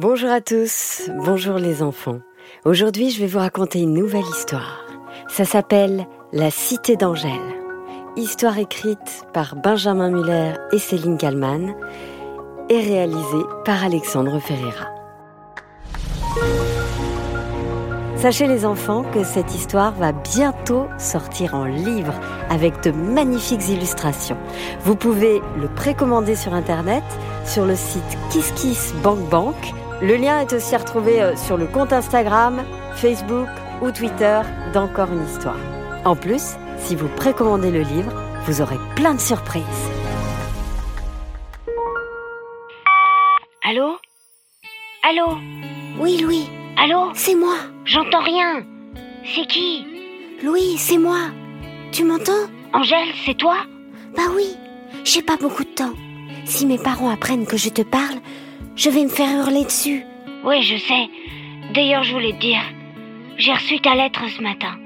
Bonjour à tous, bonjour les enfants. Aujourd'hui, je vais vous raconter une nouvelle histoire. Ça s'appelle La Cité d'Angèle. Histoire écrite par Benjamin Muller et Céline Kallmann et réalisée par Alexandre Ferreira. Sachez les enfants que cette histoire va bientôt sortir en livre avec de magnifiques illustrations. Vous pouvez le précommander sur internet sur le site KissKissBankBank. Le lien est aussi retrouvé euh, sur le compte Instagram, Facebook ou Twitter d'Encore une histoire. En plus, si vous précommandez le livre, vous aurez plein de surprises. Allô? Allô? Oui, Louis, Allô? C'est moi. J'entends rien. C'est qui? Louis, c'est moi. Tu m'entends? Angèle, c'est toi? Bah oui, j'ai pas beaucoup de temps. Si mes parents apprennent que je te parle, je vais me faire hurler dessus. Oui, je sais. D'ailleurs, je voulais te dire, j'ai reçu ta lettre ce matin.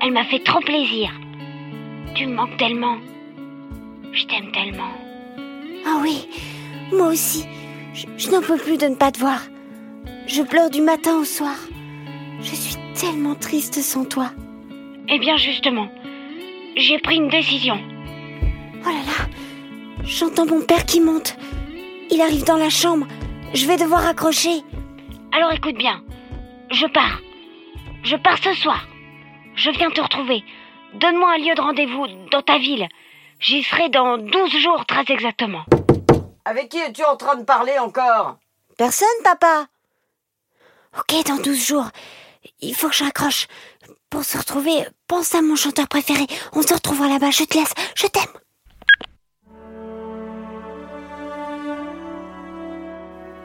Elle m'a fait trop plaisir. Tu me manques tellement. Je t'aime tellement. Ah oui, moi aussi. Je, je n'en peux plus de ne pas te voir. Je pleure du matin au soir. Je suis tellement triste sans toi. Eh bien, justement, j'ai pris une décision. Oh là là, j'entends mon père qui monte. Il arrive dans la chambre. Je vais devoir accrocher. Alors écoute bien. Je pars. Je pars ce soir. Je viens te retrouver. Donne-moi un lieu de rendez-vous dans ta ville. J'y serai dans 12 jours très exactement. Avec qui es-tu en train de parler encore? Personne, papa Ok, dans 12 jours. Il faut que je raccroche. Pour se retrouver, pense à mon chanteur préféré. On se retrouvera là-bas. Je te laisse. Je t'aime.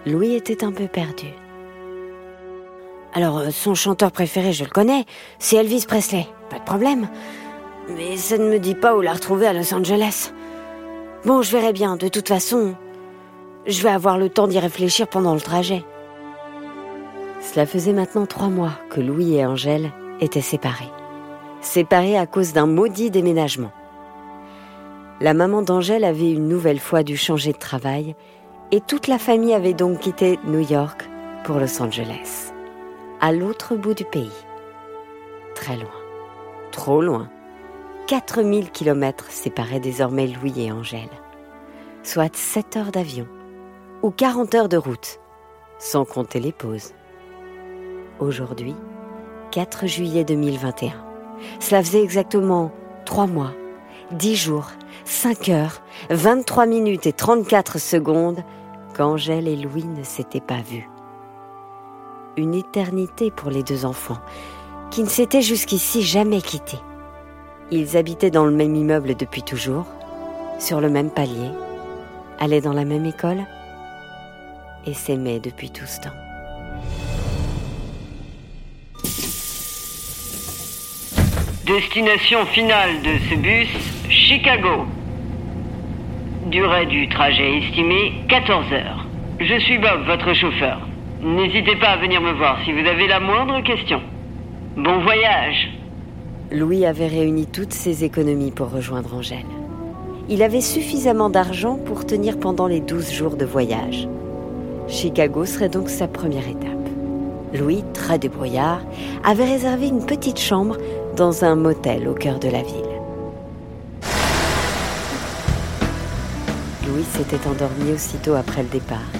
Louis était un peu perdu. Alors, euh, son chanteur préféré, je le connais, c'est Elvis Presley, pas de problème. Mais ça ne me dit pas où la retrouver à Los Angeles. Bon, je verrai bien, de toute façon, je vais avoir le temps d'y réfléchir pendant le trajet. Cela faisait maintenant trois mois que Louis et Angèle étaient séparés. Séparés à cause d'un maudit déménagement. La maman d'Angèle avait une nouvelle fois dû changer de travail et toute la famille avait donc quitté New York pour Los Angeles, à l'autre bout du pays. Très loin, trop loin. 4000 kilomètres séparaient désormais Louis et Angèle, soit 7 heures d'avion ou 40 heures de route, sans compter les pauses. Aujourd'hui, 4 juillet 2021. Cela faisait exactement 3 mois, 10 jours, 5 heures, 23 minutes et 34 secondes qu'Angèle et Louis ne s'étaient pas vus. Une éternité pour les deux enfants, qui ne s'étaient jusqu'ici jamais quittés. Ils habitaient dans le même immeuble depuis toujours, sur le même palier, allaient dans la même école et s'aimaient depuis tout ce temps. Destination finale de ce bus, Chicago. Durée du trajet estimée 14 heures. Je suis Bob, votre chauffeur. N'hésitez pas à venir me voir si vous avez la moindre question. Bon voyage. Louis avait réuni toutes ses économies pour rejoindre Angèle. Il avait suffisamment d'argent pour tenir pendant les 12 jours de voyage. Chicago serait donc sa première étape. Louis, très débrouillard, avait réservé une petite chambre dans un motel au cœur de la ville. Louis s'était endormi aussitôt après le départ,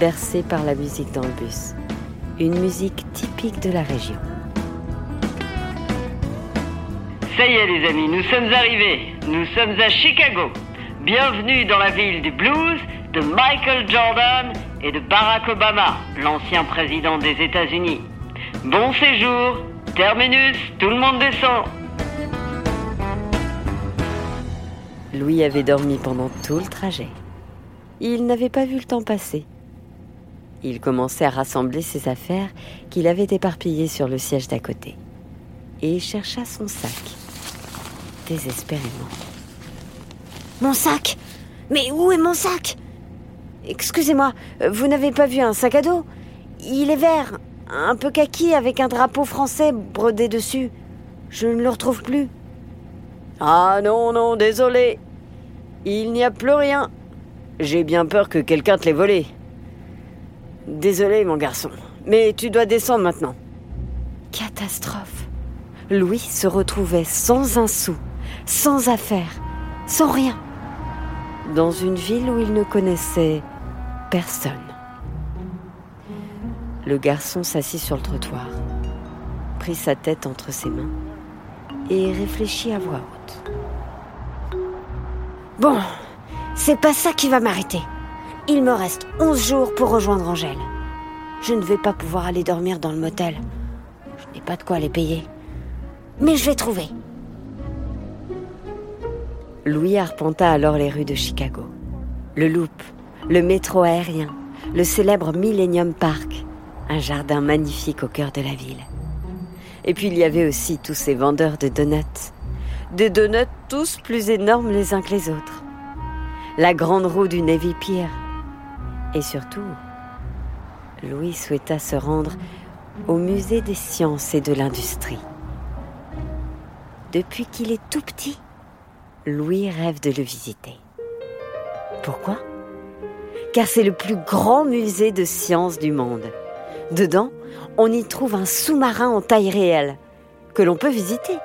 bercé par la musique dans le bus, une musique typique de la région. Ça y est les amis, nous sommes arrivés. Nous sommes à Chicago. Bienvenue dans la ville du blues, de Michael Jordan et de Barack Obama, l'ancien président des États-Unis. Bon séjour. Terminus, tout le monde descend. Louis avait dormi pendant tout le trajet. Il n'avait pas vu le temps passer. Il commençait à rassembler ses affaires qu'il avait éparpillées sur le siège d'à côté. Et chercha son sac, désespérément. Mon sac Mais où est mon sac? Excusez-moi, vous n'avez pas vu un sac à dos? Il est vert, un peu kaki avec un drapeau français brodé dessus. Je ne le retrouve plus. Ah non, non, désolé. Il n'y a plus rien. J'ai bien peur que quelqu'un te l'ait volé. Désolé, mon garçon, mais tu dois descendre maintenant. Catastrophe. Louis se retrouvait sans un sou, sans affaires, sans rien, dans une ville où il ne connaissait personne. Le garçon s'assit sur le trottoir, prit sa tête entre ses mains et réfléchit à voix haute. Bon, c'est pas ça qui va m'arrêter. Il me reste 11 jours pour rejoindre Angèle. Je ne vais pas pouvoir aller dormir dans le motel. Je n'ai pas de quoi les payer. Mais je vais trouver. Louis arpenta alors les rues de Chicago. Le Loop, le métro aérien, le célèbre Millennium Park, un jardin magnifique au cœur de la ville. Et puis il y avait aussi tous ces vendeurs de donuts. Des donuts tous plus énormes les uns que les autres. La grande roue du Navy Pier. Et surtout, Louis souhaita se rendre au musée des sciences et de l'industrie. Depuis qu'il est tout petit, Louis rêve de le visiter. Pourquoi? Car c'est le plus grand musée de sciences du monde. Dedans, on y trouve un sous-marin en taille réelle que l'on peut visiter.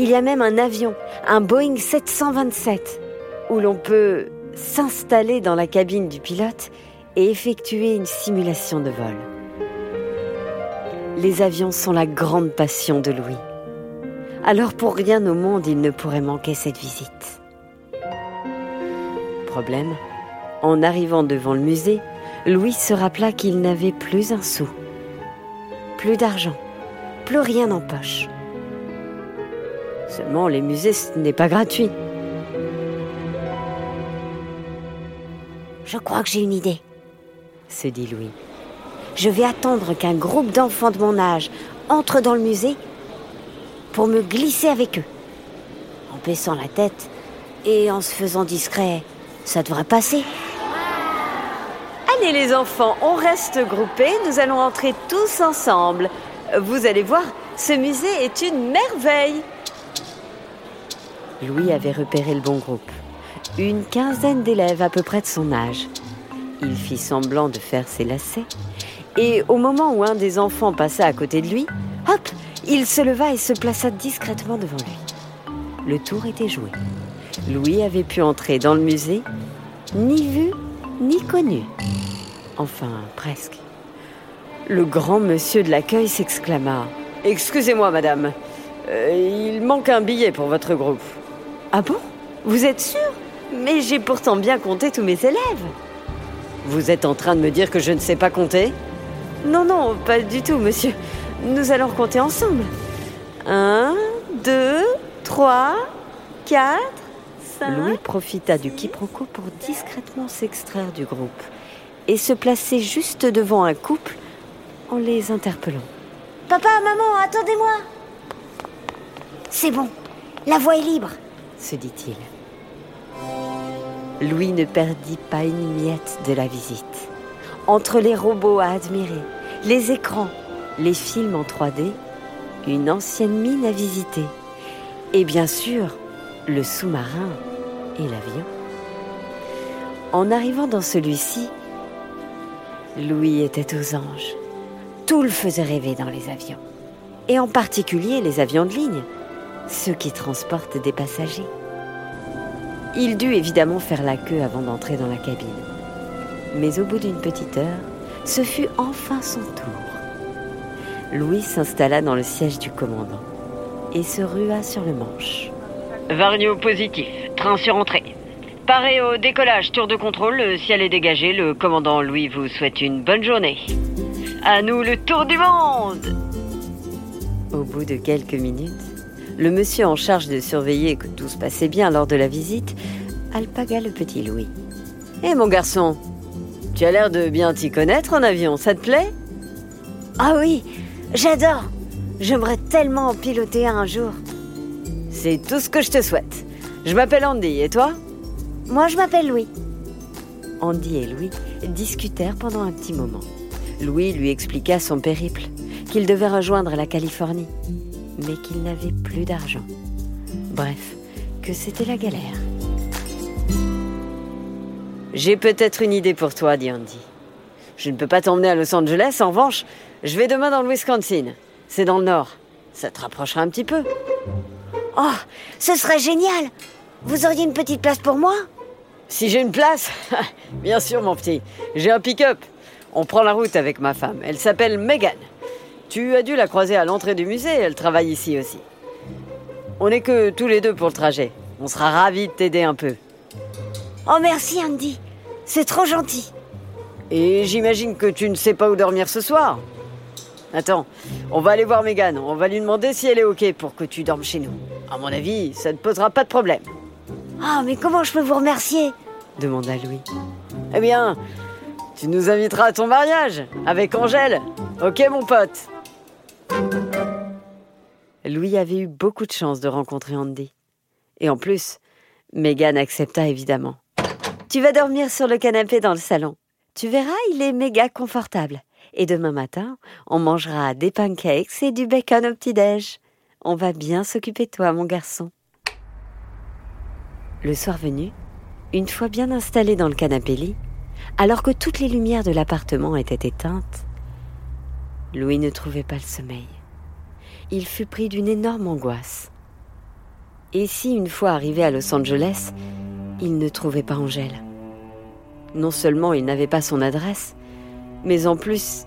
Il y a même un avion, un Boeing 727, où l'on peut s'installer dans la cabine du pilote et effectuer une simulation de vol. Les avions sont la grande passion de Louis. Alors pour rien au monde, il ne pourrait manquer cette visite. Problème, en arrivant devant le musée, Louis se rappela qu'il n'avait plus un sou. Plus d'argent, plus rien en poche. Seulement, les musées, ce n'est pas gratuit. Je crois que j'ai une idée, se dit Louis. Je vais attendre qu'un groupe d'enfants de mon âge entre dans le musée pour me glisser avec eux. En baissant la tête et en se faisant discret, ça devrait passer. Allez les enfants, on reste groupés, nous allons entrer tous ensemble. Vous allez voir, ce musée est une merveille. Louis avait repéré le bon groupe. Une quinzaine d'élèves à peu près de son âge. Il fit semblant de faire ses lacets. Et au moment où un des enfants passa à côté de lui, hop, il se leva et se plaça discrètement devant lui. Le tour était joué. Louis avait pu entrer dans le musée, ni vu, ni connu. Enfin, presque. Le grand monsieur de l'accueil s'exclama. Excusez-moi, madame. Euh, il manque un billet pour votre groupe. Ah bon? Vous êtes sûr? Mais j'ai pourtant bien compté tous mes élèves. Vous êtes en train de me dire que je ne sais pas compter? Non, non, pas du tout, monsieur. Nous allons compter ensemble. Un, deux, trois, quatre, cinq. Louis profita du quiproquo pour discrètement s'extraire du groupe et se placer juste devant un couple en les interpellant. Papa, maman, attendez-moi C'est bon, la voie est libre, se dit-il. Louis ne perdit pas une miette de la visite. Entre les robots à admirer, les écrans, les films en 3D, une ancienne mine à visiter, et bien sûr, le sous-marin et l'avion. En arrivant dans celui-ci, Louis était aux anges. Tout le faisait rêver dans les avions, et en particulier les avions de ligne, ceux qui transportent des passagers. Il dut évidemment faire la queue avant d'entrer dans la cabine. Mais au bout d'une petite heure, ce fut enfin son tour. Louis s'installa dans le siège du commandant et se rua sur le manche. Vario positif, train sur entrée. Paré au décollage, tour de contrôle, le ciel est dégagé, le commandant Louis vous souhaite une bonne journée. À nous le tour du monde Au bout de quelques minutes, le monsieur en charge de surveiller que tout se passait bien lors de la visite alpaga le petit Louis. Hé mon garçon, tu as l'air de bien t'y connaître en avion, ça te plaît? Ah oui, j'adore J'aimerais tellement en piloter un jour. C'est tout ce que je te souhaite. Je m'appelle Andy, et toi? Moi je m'appelle Louis. Andy et Louis discutèrent pendant un petit moment. Louis lui expliqua son périple, qu'il devait rejoindre la Californie mais qu'il n'avait plus d'argent. Bref, que c'était la galère. J'ai peut-être une idée pour toi, dit Andy. Je ne peux pas t'emmener à Los Angeles, en revanche, je vais demain dans le Wisconsin. C'est dans le nord. Ça te rapprochera un petit peu. Oh, ce serait génial Vous auriez une petite place pour moi? Si j'ai une place Bien sûr, mon petit. J'ai un pick-up. On prend la route avec ma femme. Elle s'appelle Megan. Tu as dû la croiser à l'entrée du musée, elle travaille ici aussi. On n'est que tous les deux pour le trajet. On sera ravis de t'aider un peu. Oh merci Andy, c'est trop gentil. Et j'imagine que tu ne sais pas où dormir ce soir. Attends, on va aller voir Megan. On va lui demander si elle est OK pour que tu dormes chez nous. À mon avis, ça ne posera pas de problème. Ah, mais comment je peux vous remercier? Demanda Louis. Eh bien, tu nous inviteras à ton mariage avec Angèle. OK, mon pote? Louis avait eu beaucoup de chance de rencontrer Andy. Et en plus, Megan accepta évidemment. Tu vas dormir sur le canapé dans le salon. Tu verras, il est méga confortable. Et demain matin, on mangera des pancakes et du bacon au petit-déj. On va bien s'occuper de toi, mon garçon. Le soir venu, une fois bien installé dans le canapé-lit, alors que toutes les lumières de l'appartement étaient éteintes, Louis ne trouvait pas le sommeil. Il fut pris d'une énorme angoisse. Et si, une fois arrivé à Los Angeles, il ne trouvait pas Angèle? Non seulement il n'avait pas son adresse, mais en plus,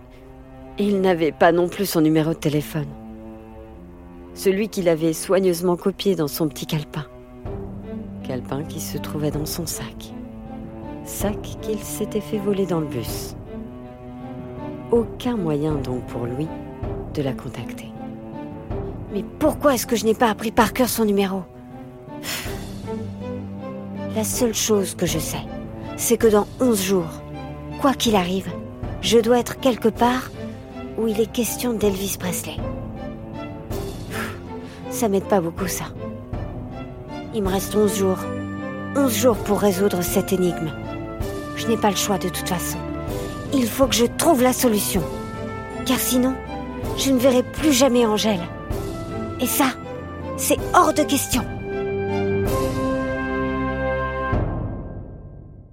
il n'avait pas non plus son numéro de téléphone. Celui qu'il avait soigneusement copié dans son petit calepin. Calepin qui se trouvait dans son sac. Sac qu'il s'était fait voler dans le bus. Aucun moyen donc pour lui de la contacter. Mais pourquoi est-ce que je n'ai pas appris par cœur son numéro? La seule chose que je sais, c'est que dans 11 jours, quoi qu'il arrive, je dois être quelque part où il est question d'Elvis Presley. Ça m'aide pas beaucoup ça. Il me reste 11 jours. 11 jours pour résoudre cette énigme. Je n'ai pas le choix de toute façon. Il faut que je trouve la solution. Car sinon, je ne verrai plus jamais Angèle. Et ça, c'est hors de question.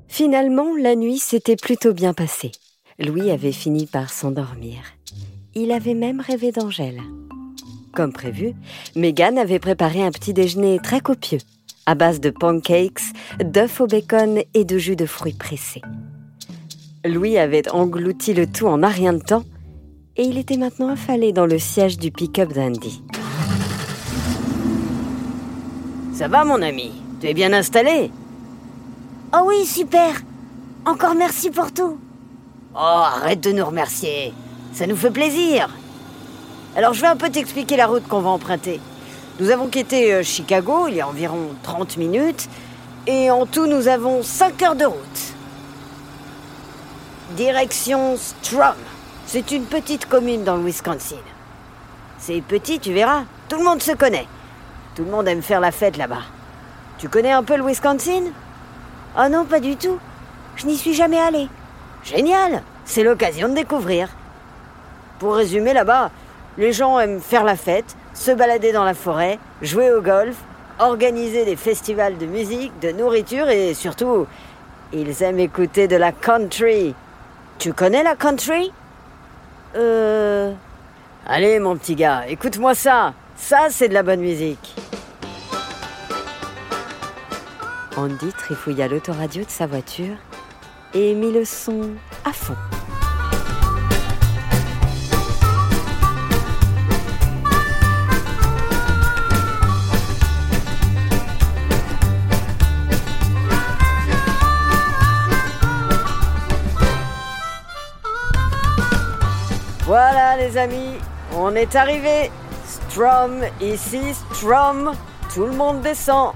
Finalement, la nuit s'était plutôt bien passée. Louis avait fini par s'endormir. Il avait même rêvé d'Angèle. Comme prévu, Megan avait préparé un petit déjeuner très copieux, à base de pancakes, d'œufs au bacon et de jus de fruits pressés. Louis avait englouti le tout en un rien de temps et il était maintenant affalé dans le siège du pick-up d'Andy. Ça va, mon ami? Tu es bien installé? Oh oui, super Encore merci pour tout Oh, arrête de nous remercier. Ça nous fait plaisir. Alors, je vais un peu t'expliquer la route qu'on va emprunter. Nous avons quitté euh, Chicago il y a environ 30 minutes, et en tout, nous avons 5 heures de route. Direction Strom. C'est une petite commune dans le Wisconsin. C'est petit, tu verras. Tout le monde se connaît. Tout le monde aime faire la fête là-bas. Tu connais un peu le Wisconsin? Oh non, pas du tout. Je n'y suis jamais allée. Génial C'est l'occasion de découvrir. Pour résumer, là-bas, les gens aiment faire la fête, se balader dans la forêt, jouer au golf, organiser des festivals de musique, de nourriture et surtout, ils aiment écouter de la country. Tu connais la country? Euh... Allez, mon petit gars, écoute-moi ça. Ça, c'est de la bonne musique. Andy trifouilla l'autoradio de sa voiture et mit le son à fond. Les amis, on est arrivé. Strom, ici Strom, tout le monde descend.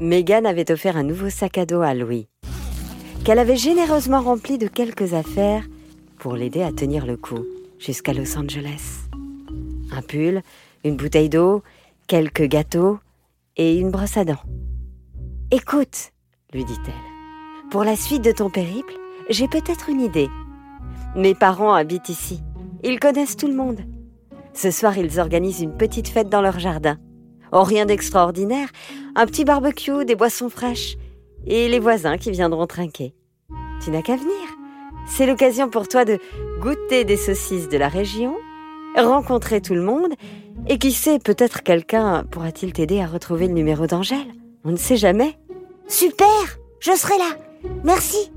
Megan avait offert un nouveau sac à dos à Louis, qu'elle avait généreusement rempli de quelques affaires pour l'aider à tenir le coup jusqu'à Los Angeles. Un pull, une bouteille d'eau, quelques gâteaux et une brosse à dents. Écoute, lui dit-elle, pour la suite de ton périple, j'ai peut-être une idée. Mes parents habitent ici. Ils connaissent tout le monde. Ce soir, ils organisent une petite fête dans leur jardin. Oh, rien d'extraordinaire. Un petit barbecue, des boissons fraîches. Et les voisins qui viendront trinquer. Tu n'as qu'à venir. C'est l'occasion pour toi de goûter des saucisses de la région, rencontrer tout le monde, et qui sait, peut-être quelqu'un pourra-t-il t'aider à retrouver le numéro d'Angèle. On ne sait jamais. Super Je serai là Merci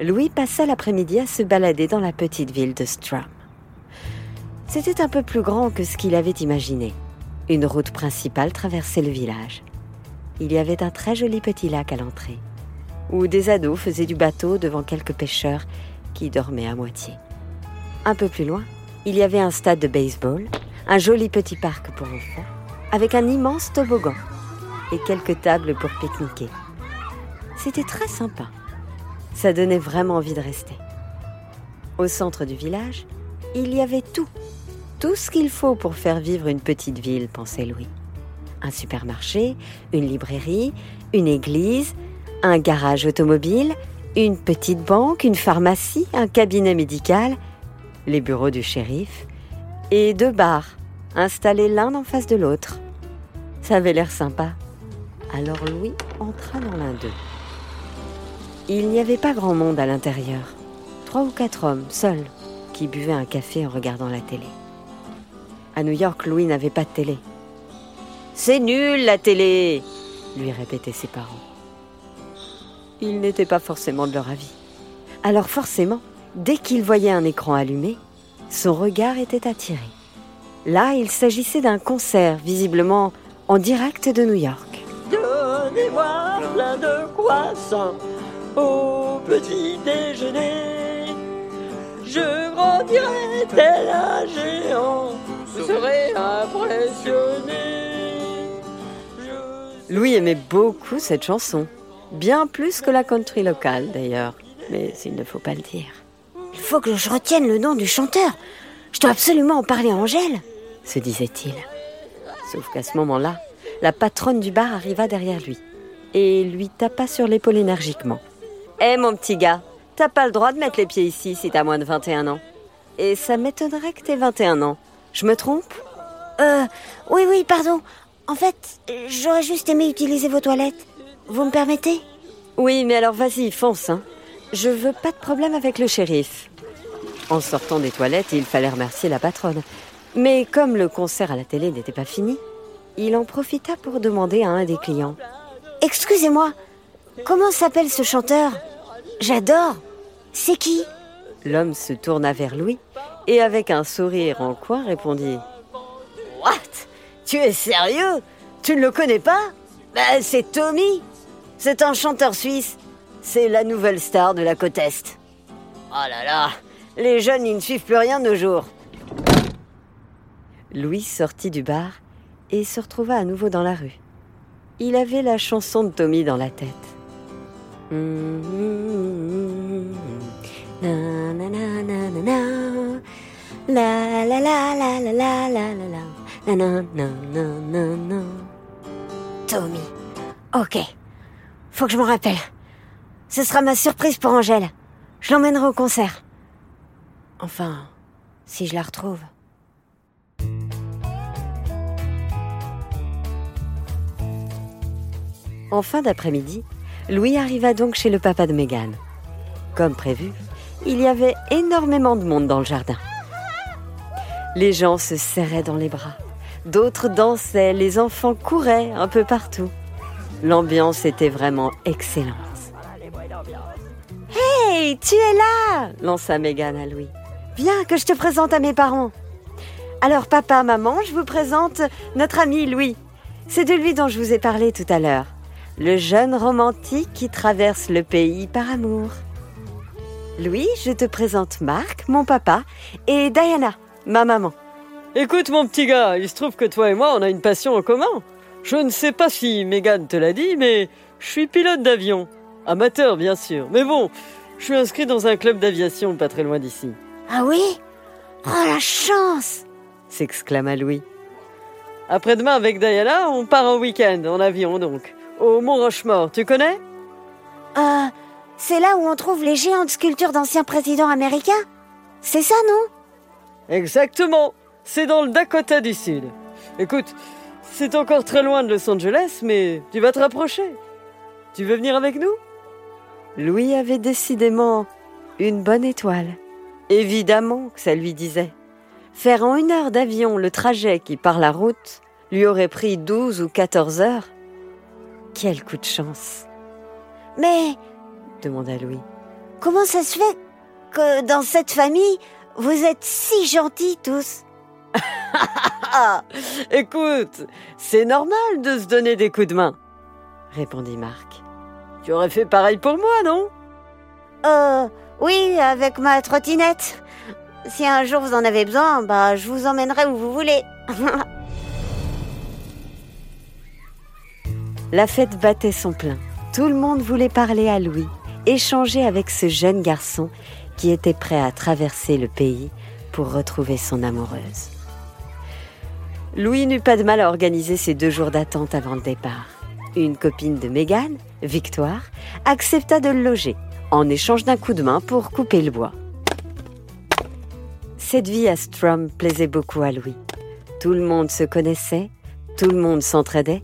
Louis passa l'après-midi à se balader dans la petite ville de Strum. C'était un peu plus grand que ce qu'il avait imaginé. Une route principale traversait le village. Il y avait un très joli petit lac à l'entrée, où des ados faisaient du bateau devant quelques pêcheurs qui dormaient à moitié. Un peu plus loin, il y avait un stade de baseball, un joli petit parc pour enfants, avec un immense toboggan et quelques tables pour pique-niquer. C'était très sympa. Ça donnait vraiment envie de rester. Au centre du village, il y avait tout. Tout ce qu'il faut pour faire vivre une petite ville, pensait Louis. Un supermarché, une librairie, une église, un garage automobile, une petite banque, une pharmacie, un cabinet médical, les bureaux du shérif et deux bars installés l'un en face de l'autre. Ça avait l'air sympa. Alors Louis entra dans l'un d'eux. Il n'y avait pas grand monde à l'intérieur. Trois ou quatre hommes, seuls, qui buvaient un café en regardant la télé. À New York, Louis n'avait pas de télé. C'est nul la télé lui répétaient ses parents. Il n'était pas forcément de leur avis. Alors forcément, dès qu'il voyait un écran allumé, son regard était attiré. Là, il s'agissait d'un concert, visiblement en direct de New York. Donnez-moi plein de croissants au petit déjeuner. Je grandirai tel un géant, vous serez impressionné. Louis aimait beaucoup cette chanson, bien plus que la country locale d'ailleurs, mais il ne faut pas le dire. Il faut que je retienne le nom du chanteur. Je dois absolument en parler à Angèle, se disait-il. Sauf qu'à ce moment-là, la patronne du bar arriva derrière lui et lui tapa sur l'épaule énergiquement. Hé mon petit gars, t'as pas le droit de mettre les pieds ici si t'as moins de 21 ans. Et ça m'étonnerait que t'aies 21 ans. Je me trompe? Euh, oui, oui, pardon. En fait, j'aurais juste aimé utiliser vos toilettes. Vous me permettez? Oui, mais alors vas-y, fonce, hein. Je veux pas de problème avec le shérif. En sortant des toilettes, il fallait remercier la patronne. Mais comme le concert à la télé n'était pas fini, il en profita pour demander à un des clients. Excusez-moi, comment s'appelle ce chanteur? J'adore. C'est qui? L'homme se tourna vers Louis et avec un sourire en coin répondit What? Tu es sérieux? Tu ne le connais pas? Ben, c'est Tommy. C'est un chanteur suisse. C'est la nouvelle star de la côte Est. Oh là là, les jeunes, ils ne suivent plus rien de nos jours. Louis sortit du bar et se retrouva à nouveau dans la rue. Il avait la chanson de Tommy dans la tête. Tommy. Ok. Faut que je m'en rappelle. Ce sera ma surprise pour Angèle. Je l'emmènerai au concert. Enfin, si je la retrouve. En fin d'après-midi, Louis arriva donc chez le papa de Mégane. Comme prévu, il y avait énormément de monde dans le jardin. Les gens se serraient dans les bras, d'autres dansaient, les enfants couraient un peu partout. L'ambiance était vraiment excellente. Hey, tu es là lança Mégane à Louis. Viens que je te présente à mes parents. Alors papa, maman, je vous présente notre ami Louis. C'est de lui dont je vous ai parlé tout à l'heure. Le jeune romantique qui traverse le pays par amour. Louis, je te présente Marc, mon papa, et Diana, ma maman. Écoute mon petit gars, il se trouve que toi et moi on a une passion en commun. Je ne sais pas si Megan te l'a dit, mais je suis pilote d'avion. Amateur bien sûr, mais bon, je suis inscrit dans un club d'aviation pas très loin d'ici. Ah oui? Oh la chance s'exclama Louis. Après-demain avec Diana, on part en week-end, en avion donc. Au Mont Rochemort, tu connais? Euh, c'est là où on trouve les géantes sculptures d'anciens présidents américains? C'est ça, non? Exactement. C'est dans le Dakota du Sud. Écoute, c'est encore très loin de Los Angeles, mais tu vas te rapprocher. Tu veux venir avec nous? Louis avait décidément une bonne étoile. Évidemment que ça lui disait. Faire en une heure d'avion le trajet qui, par la route, lui aurait pris 12 ou 14 heures. Quel coup de chance. Mais, demanda Louis. comment ça se fait que dans cette famille, vous êtes si gentils tous? Écoute, c'est normal de se donner des coups de main, répondit Marc. Tu aurais fait pareil pour moi, non? Euh, oui, avec ma trottinette. Si un jour vous en avez besoin, bah, je vous emmènerai où vous voulez. La fête battait son plein. Tout le monde voulait parler à Louis, échanger avec ce jeune garçon qui était prêt à traverser le pays pour retrouver son amoureuse. Louis n'eut pas de mal à organiser ses deux jours d'attente avant le départ. Une copine de Mégane, Victoire, accepta de le loger en échange d'un coup de main pour couper le bois. Cette vie à Strum plaisait beaucoup à Louis. Tout le monde se connaissait, tout le monde s'entraidait,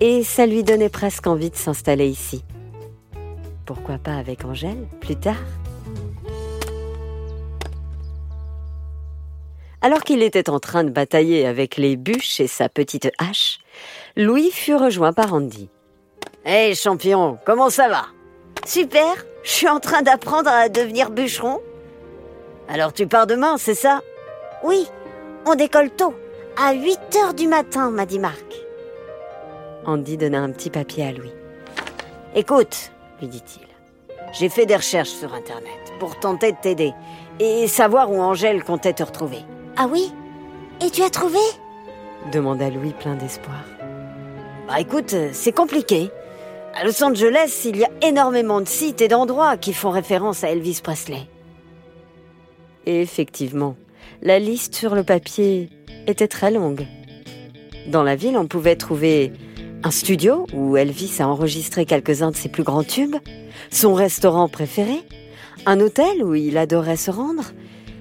et ça lui donnait presque envie de s'installer ici. Pourquoi pas avec Angèle plus tard? Alors qu'il était en train de batailler avec les bûches et sa petite hache, Louis fut rejoint par Andy. Hé champion, comment ça va? Super, je suis en train d'apprendre à devenir bûcheron. Alors tu pars demain, c'est ça? Oui, on décolle tôt, à 8 heures du matin, m'a dit Marc. Andy donna un petit papier à Louis. Écoute, lui dit-il, j'ai fait des recherches sur Internet pour tenter de t'aider et savoir où Angèle comptait te retrouver. Ah oui? Et tu as trouvé? demanda Louis plein d'espoir. Bah écoute, c'est compliqué. À Los Angeles, il y a énormément de sites et d'endroits qui font référence à Elvis Presley. Et effectivement, la liste sur le papier était très longue. Dans la ville, on pouvait trouver un studio où Elvis a enregistré quelques-uns de ses plus grands tubes, son restaurant préféré, un hôtel où il adorait se rendre,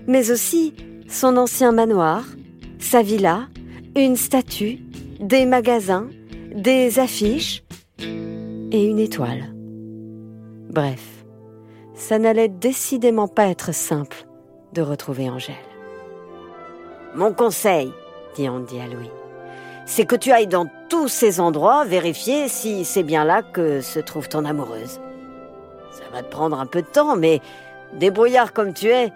mais aussi son ancien manoir, sa villa, une statue, des magasins, des affiches et une étoile. Bref, ça n'allait décidément pas être simple de retrouver Angèle. Mon conseil, dit Andy à Louis, c'est que tu ailles dans tous ces endroits vérifier si c'est bien là que se trouve ton amoureuse. Ça va te prendre un peu de temps, mais débrouillard comme tu es,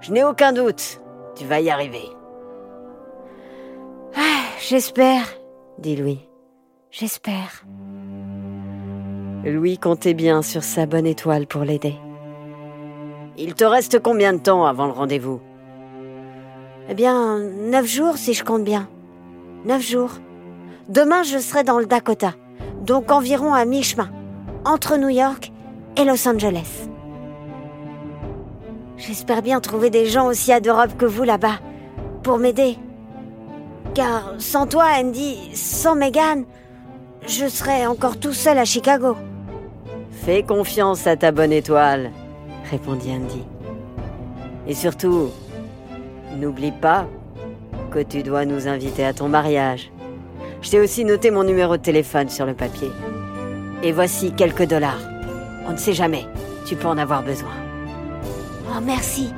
je n'ai aucun doute, tu vas y arriver. Ah, j'espère, dit Louis. J'espère. Louis comptait bien sur sa bonne étoile pour l'aider. Il te reste combien de temps avant le rendez-vous? Eh bien, neuf jours si je compte bien. Neuf jours. Demain, je serai dans le Dakota, donc environ à mi-chemin, entre New York et Los Angeles. J'espère bien trouver des gens aussi adorables que vous là-bas, pour m'aider. Car sans toi, Andy, sans Megan, je serais encore tout seul à Chicago. Fais confiance à ta bonne étoile, répondit Andy. Et surtout, n'oublie pas que tu dois nous inviter à ton mariage. Je t'ai aussi noté mon numéro de téléphone sur le papier. Et voici quelques dollars. On ne sait jamais, tu peux en avoir besoin. Oh, merci.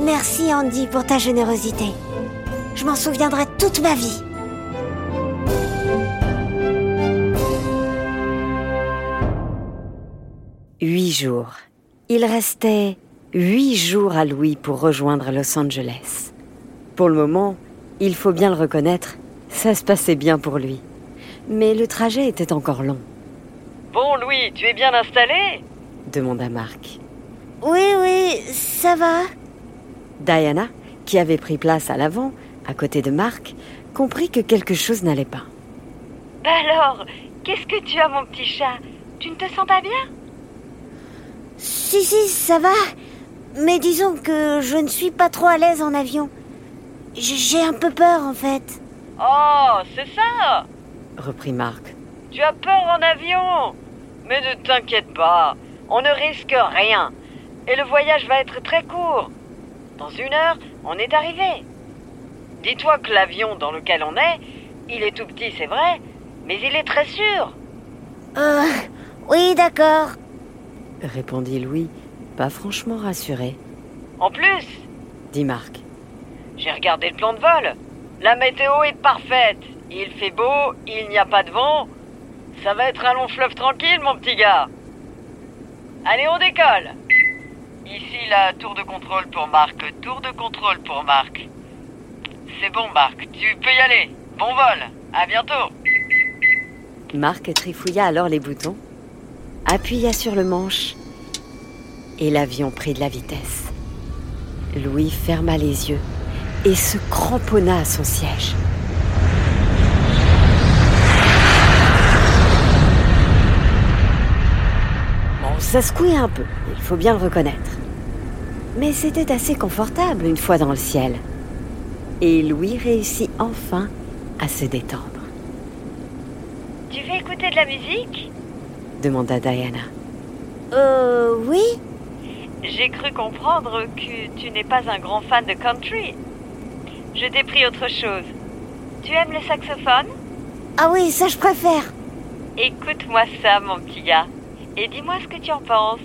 Merci, Andy, pour ta générosité. Je m'en souviendrai toute ma vie. Huit jours. Il restait huit jours à Louis pour rejoindre Los Angeles. Pour le moment, il faut bien le reconnaître, ça se passait bien pour lui. Mais le trajet était encore long, Bon, Louis, tu es bien installé? demanda Marc. Oui, oui, ça va. Diana, qui avait pris place à l'avant, à côté de Marc, comprit que quelque chose n'allait pas. Bah alors, qu'est-ce que tu as, mon petit chat? Tu ne te sens pas bien? Si, si, ça va. Mais disons que je ne suis pas trop à l'aise en avion. J'ai un peu peur, en fait. Oh, c'est ça Reprit Marc. Tu as peur en avion Mais ne t'inquiète pas, on ne risque rien. Et le voyage va être très court. Dans une heure, on est arrivé. Dis-toi que l'avion dans lequel on est, il est tout petit, c'est vrai, mais il est très sûr. Euh, oui, d'accord. Répondit Louis, pas franchement rassuré. En plus, dit Marc. J'ai regardé le plan de vol. La météo est parfaite. Il fait beau, il n'y a pas de vent. Ça va être un long fleuve tranquille, mon petit gars. Allez, on décolle. Ici la tour de contrôle pour Marc. Tour de contrôle pour Marc. C'est bon, Marc. Tu peux y aller. Bon vol. À bientôt. Marc trifouilla alors les boutons, appuya sur le manche et l'avion prit de la vitesse. Louis ferma les yeux et se cramponna à son siège. Ça secouait un peu, il faut bien le reconnaître. Mais c'était assez confortable une fois dans le ciel. Et Louis réussit enfin à se détendre. Tu veux écouter de la musique? Demanda Diana. Euh, oui J'ai cru comprendre que tu n'es pas un grand fan de country. Je t'ai pris autre chose. Tu aimes le saxophone? Ah oui, ça je préfère. Écoute-moi ça, mon petit gars. Et dis-moi ce que tu en penses.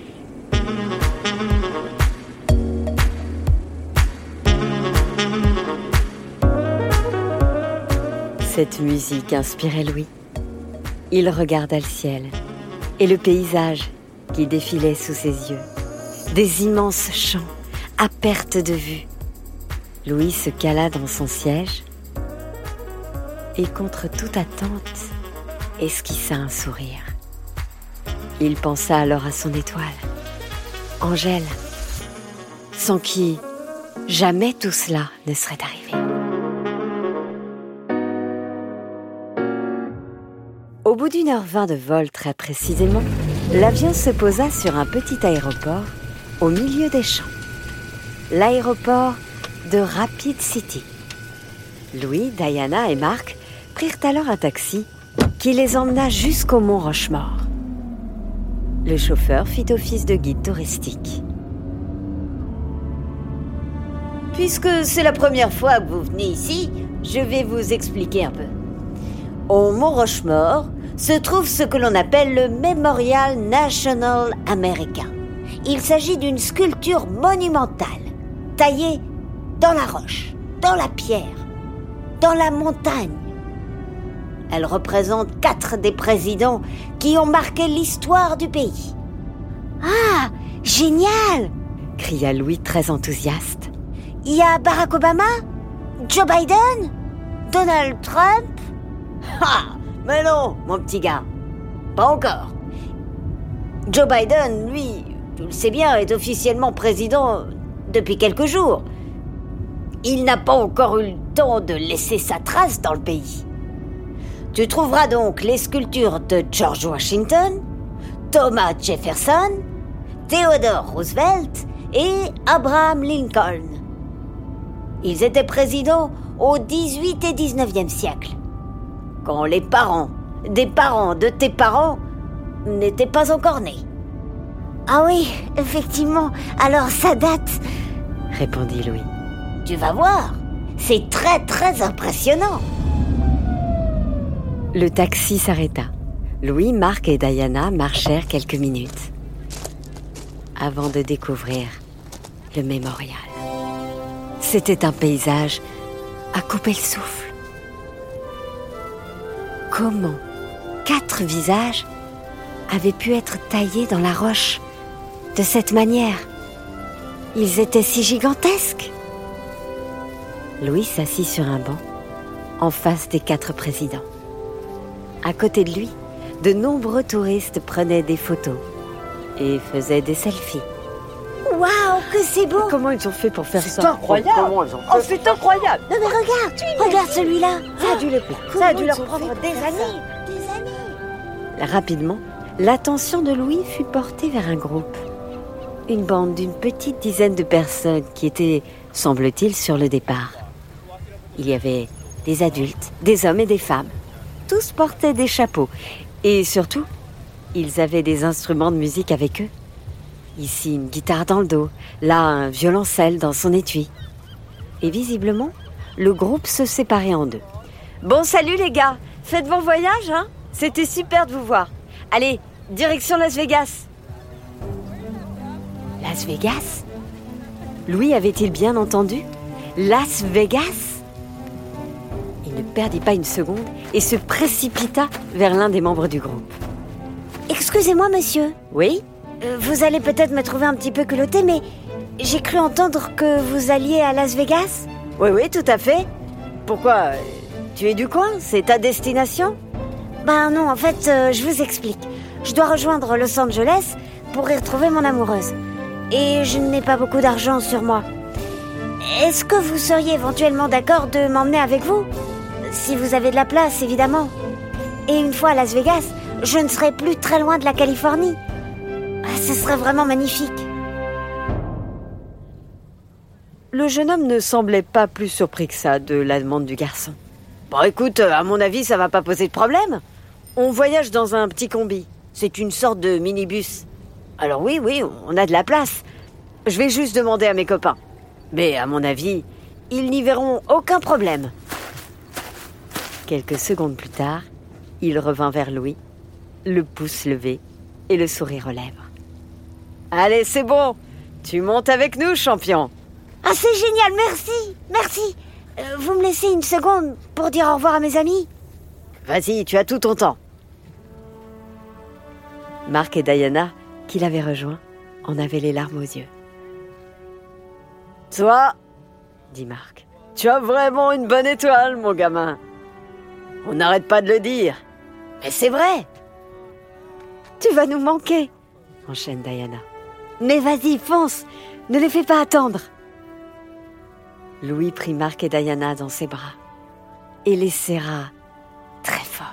Cette musique inspirait Louis. Il regarda le ciel et le paysage qui défilait sous ses yeux. Des immenses champs à perte de vue. Louis se cala dans son siège et contre toute attente esquissa un sourire. Il pensa alors à son étoile, Angèle, sans qui jamais tout cela ne serait arrivé. Bout d'une heure vingt de vol très précisément, l'avion se posa sur un petit aéroport au milieu des champs. L'aéroport de Rapid City. Louis, Diana et Marc prirent alors un taxi qui les emmena jusqu'au mont Rochemort. Le chauffeur fit office de guide touristique. Puisque c'est la première fois que vous venez ici, je vais vous expliquer un peu. Au Mont Rochemort se trouve ce que l'on appelle le Memorial National américain. Il s'agit d'une sculpture monumentale, taillée dans la roche, dans la pierre, dans la montagne. Elle représente quatre des présidents qui ont marqué l'histoire du pays. Ah, génial cria Louis très enthousiaste. Il y a Barack Obama? Joe Biden? Donald Trump? Ah, mais non, mon petit gars. Pas encore. Joe Biden, lui, tu le sais bien, est officiellement président depuis quelques jours. Il n'a pas encore eu le temps de laisser sa trace dans le pays. Tu trouveras donc les sculptures de George Washington, Thomas Jefferson, Theodore Roosevelt et Abraham Lincoln. Ils étaient présidents au 18 et 19e siècle, quand les parents des parents de tes parents n'étaient pas encore nés. Ah oui, effectivement, alors ça date, répondit Louis. Tu vas voir, c'est très très impressionnant. Le taxi s'arrêta. Louis, Marc et Diana marchèrent quelques minutes avant de découvrir le mémorial. C'était un paysage à couper le souffle. Comment quatre visages avaient pu être taillés dans la roche de cette manière? Ils étaient si gigantesques. Louis s'assit sur un banc en face des quatre présidents. À côté de lui, de nombreux touristes prenaient des photos et faisaient des selfies. Waouh, que c'est beau Comment ils ont fait pour faire ça C'est incroyable Comment ils ont fait Oh, c'est incroyable Non mais regarde, regarde celui-là Ça a dû, ça a dû leur prendre des années Des années Rapidement, l'attention de Louis fut portée vers un groupe. Une bande d'une petite dizaine de personnes qui étaient, semble-t-il, sur le départ. Il y avait des adultes, des hommes et des femmes. Tous portaient des chapeaux et surtout, ils avaient des instruments de musique avec eux. Ici une guitare dans le dos, là un violoncelle dans son étui. Et visiblement, le groupe se séparait en deux. Bon salut les gars, faites bon voyage, hein C'était super de vous voir. Allez, direction Las Vegas. Las Vegas? Louis avait-il bien entendu? Las Vegas? Il ne perdit pas une seconde et se précipita vers l'un des membres du groupe. Excusez-moi, monsieur. Oui? Vous allez peut-être me trouver un petit peu culotté, mais j'ai cru entendre que vous alliez à Las Vegas. Oui, oui, tout à fait. Pourquoi euh, Tu es du coin? C'est ta destination? Ben non, en fait, euh, je vous explique. Je dois rejoindre Los Angeles pour y retrouver mon amoureuse. Et je n'ai pas beaucoup d'argent sur moi. Est-ce que vous seriez éventuellement d'accord de m'emmener avec vous? Si vous avez de la place, évidemment. Et une fois à Las Vegas, je ne serai plus très loin de la Californie. Ce serait vraiment magnifique. Le jeune homme ne semblait pas plus surpris que ça de la demande du garçon. Bon, écoute, à mon avis, ça va pas poser de problème. On voyage dans un petit combi. C'est une sorte de minibus. Alors oui, oui, on a de la place. Je vais juste demander à mes copains. Mais à mon avis, ils n'y verront aucun problème. Quelques secondes plus tard, il revint vers Louis, le pouce levé et le sourire aux lèvres. Allez, c'est bon. Tu montes avec nous, champion. Ah, c'est génial, merci, merci. Euh, vous me laissez une seconde pour dire au revoir à mes amis Vas-y, tu as tout ton temps. Marc et Diana, qui l'avaient rejoint, en avaient les larmes aux yeux. Toi, Dit Marc. tu as vraiment une bonne étoile, mon gamin. On n'arrête pas de le dire. Mais c'est vrai. Tu vas nous manquer, enchaîne Diana. Mais vas-y, fonce, ne les fais pas attendre. Louis prit Marc et Diana dans ses bras et les serra très fort.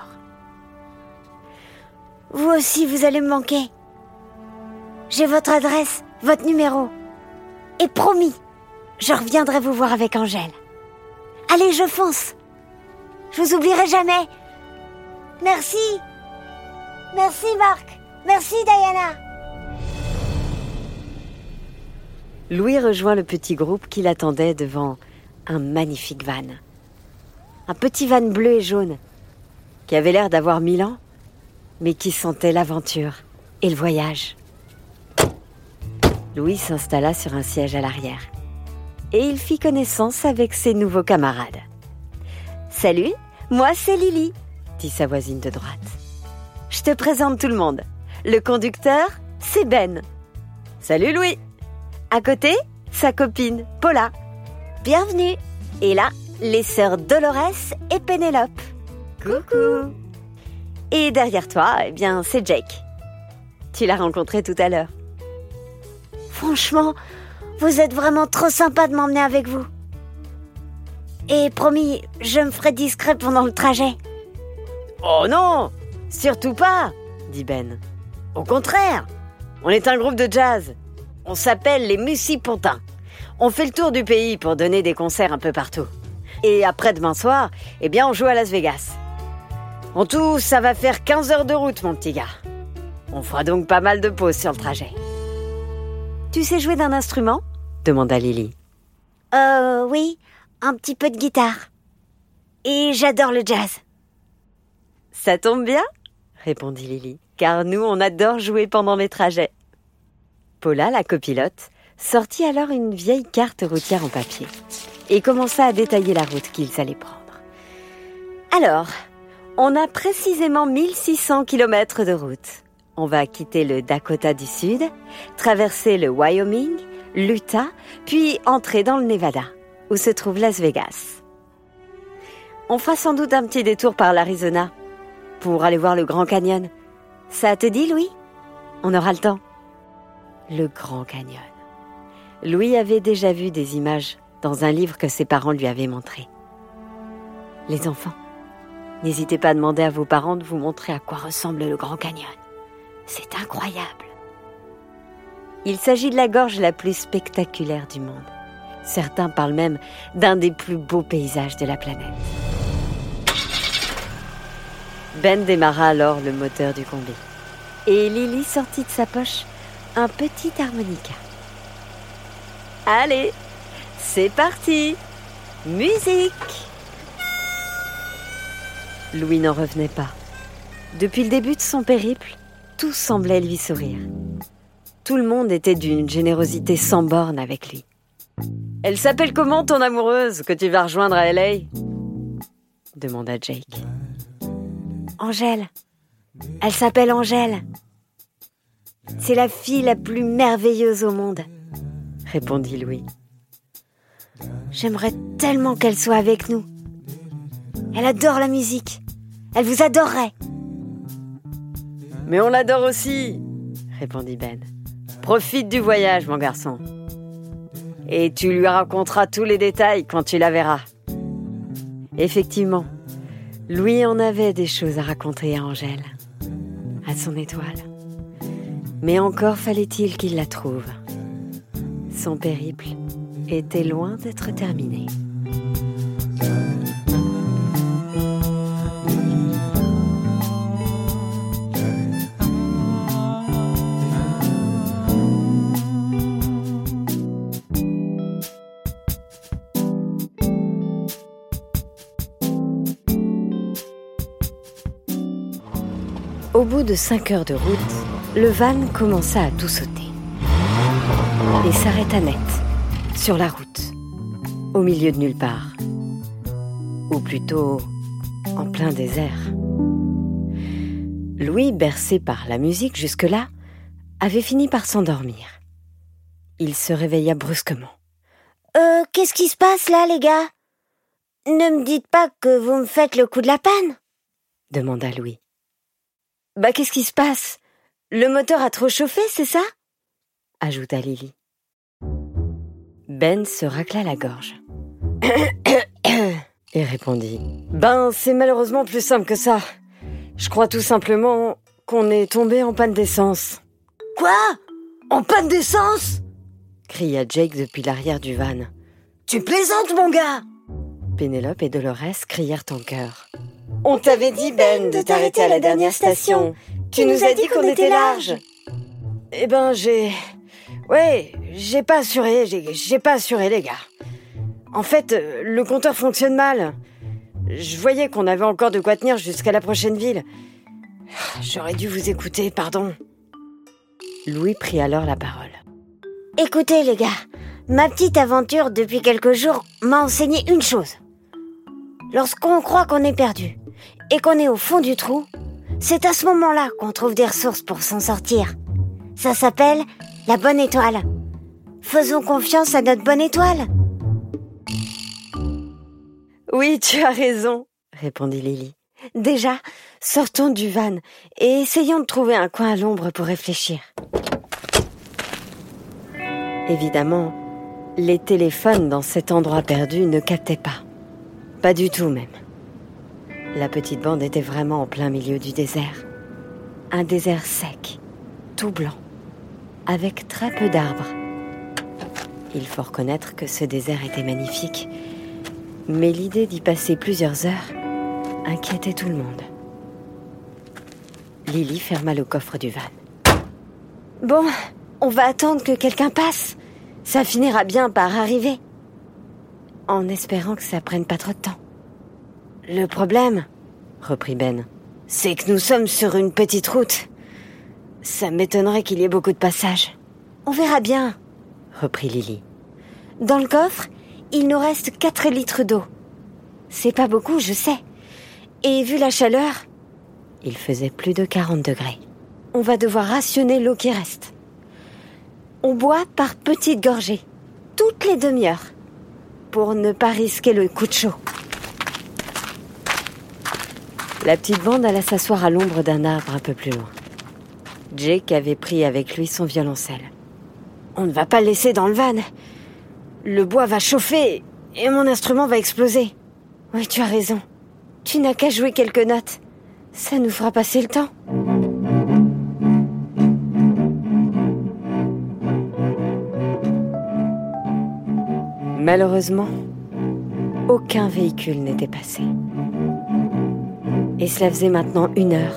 Vous aussi, vous allez me manquer. J'ai votre adresse, votre numéro. Et promis, je reviendrai vous voir avec Angèle. Allez, je fonce. Je vous oublierai jamais. Merci. Merci, Marc. Merci, Diana. Louis rejoint le petit groupe qui l'attendait devant un magnifique van. Un petit van bleu et jaune, qui avait l'air d'avoir mille ans, mais qui sentait l'aventure et le voyage. Louis s'installa sur un siège à l'arrière et il fit connaissance avec ses nouveaux camarades. Salut, moi c'est Lily, dit sa voisine de droite. Je te présente tout le monde. Le conducteur, c'est Ben. Salut Louis. À côté, sa copine, Paula. Bienvenue. Et là, les sœurs Dolores et Pénélope. Coucou. Et derrière toi, eh bien, c'est Jake. Tu l'as rencontré tout à l'heure. Franchement, vous êtes vraiment trop sympa de m'emmener avec vous. Et promis, je me ferai discret pendant le trajet. Oh non Surtout pas dit Ben. Au contraire, on est un groupe de jazz. On s'appelle les Mussipontins. On fait le tour du pays pour donner des concerts un peu partout. Et après demain soir, eh bien, on joue à Las Vegas. En tout, ça va faire 15 heures de route, mon petit gars. On fera donc pas mal de pauses sur le trajet. Tu sais jouer d'un instrument? demanda Lily. Euh, oui, un petit peu de guitare. Et j'adore le jazz. Ça tombe bien, répondit Lily, car nous, on adore jouer pendant les trajets. Paula, la copilote, sortit alors une vieille carte routière en papier et commença à détailler la route qu'ils allaient prendre. Alors, on a précisément 1600 kilomètres de route. On va quitter le Dakota du Sud, traverser le Wyoming, l'Utah, puis entrer dans le Nevada, où se trouve Las Vegas. On fera sans doute un petit détour par l'Arizona pour aller voir le Grand Canyon. Ça te dit, Louis? On aura le temps. Le Grand Canyon. Louis avait déjà vu des images dans un livre que ses parents lui avaient montré. Les enfants, n'hésitez pas à demander à vos parents de vous montrer à quoi ressemble le Grand Canyon. C'est incroyable. Il s'agit de la gorge la plus spectaculaire du monde. Certains parlent même d'un des plus beaux paysages de la planète. Ben démarra alors le moteur du combi. Et Lily sortit de sa poche un petit harmonica. Allez, c'est parti Musique Louis n'en revenait pas. Depuis le début de son périple, tout semblait lui sourire. Tout le monde était d'une générosité sans borne avec lui. Elle s'appelle comment ton amoureuse que tu vas rejoindre à LA demanda Jake. Angèle. Elle s'appelle Angèle. C'est la fille la plus merveilleuse au monde, répondit Louis. J'aimerais tellement qu'elle soit avec nous. Elle adore la musique. Elle vous adorerait. Mais on l'adore aussi, répondit Ben. Profite du voyage, mon garçon. Et tu lui raconteras tous les détails quand tu la verras. Effectivement, Louis en avait des choses à raconter à Angèle, à son étoile. Mais encore fallait-il qu'il la trouve. Son périple était loin d'être terminé. Au bout de cinq heures de route, le van commença à tout sauter et s'arrêta net, sur la route, au milieu de nulle part, ou plutôt en plein désert. Louis, bercé par la musique jusque-là, avait fini par s'endormir. Il se réveilla brusquement. Euh, qu'est-ce qui se passe là, les gars? Ne me dites pas que vous me faites le coup de la panne demanda Louis. Bah, qu'est-ce qui se passe? Le moteur a trop chauffé, c'est ça? ajouta Lily. Ben se racla la gorge. et répondit. Ben, c'est malheureusement plus simple que ça. Je crois tout simplement qu'on est tombé en panne d'essence. Quoi? En panne d'essence? cria Jake depuis l'arrière du van. Tu plaisantes, mon gars Pénélope et Dolores crièrent en chœur. On t'avait dit, Ben, de t'arrêter à la dernière station. Tu nous as dit qu'on était large. Eh ben, j'ai... Ouais, j'ai pas assuré, j'ai pas assuré, les gars. En fait, le compteur fonctionne mal. Je voyais qu'on avait encore de quoi tenir jusqu'à la prochaine ville. J'aurais dû vous écouter, pardon. Louis prit alors la parole. Écoutez, les gars, ma petite aventure depuis quelques jours m'a enseigné une chose. Lorsqu'on croit qu'on est perdu, et qu'on est au fond du trou, c'est à ce moment-là qu'on trouve des ressources pour s'en sortir. Ça s'appelle la bonne étoile. Faisons confiance à notre bonne étoile. Oui, tu as raison, répondit Lily. Déjà, sortons du van et essayons de trouver un coin à l'ombre pour réfléchir. Évidemment, les téléphones dans cet endroit perdu ne captaient pas. Pas du tout même. La petite bande était vraiment en plein milieu du désert. Un désert sec, tout blanc, avec très peu d'arbres. Il faut reconnaître que ce désert était magnifique, mais l'idée d'y passer plusieurs heures inquiétait tout le monde. Lily ferma le coffre du van. Bon, on va attendre que quelqu'un passe. Ça finira bien par arriver. En espérant que ça prenne pas trop de temps. Le problème, reprit Ben, c'est que nous sommes sur une petite route. Ça m'étonnerait qu'il y ait beaucoup de passages. On verra bien, reprit Lily. Dans le coffre, il nous reste 4 litres d'eau. C'est pas beaucoup, je sais. Et vu la chaleur, il faisait plus de 40 degrés. On va devoir rationner l'eau qui reste. On boit par petites gorgées, toutes les demi-heures, pour ne pas risquer le coup de chaud. La petite bande alla s'asseoir à l'ombre d'un arbre un peu plus loin. Jake avait pris avec lui son violoncelle. On ne va pas le laisser dans le van. Le bois va chauffer et mon instrument va exploser. Oui, tu as raison. Tu n'as qu'à jouer quelques notes. Ça nous fera passer le temps. Malheureusement, aucun véhicule n'était passé. Et cela faisait maintenant une heure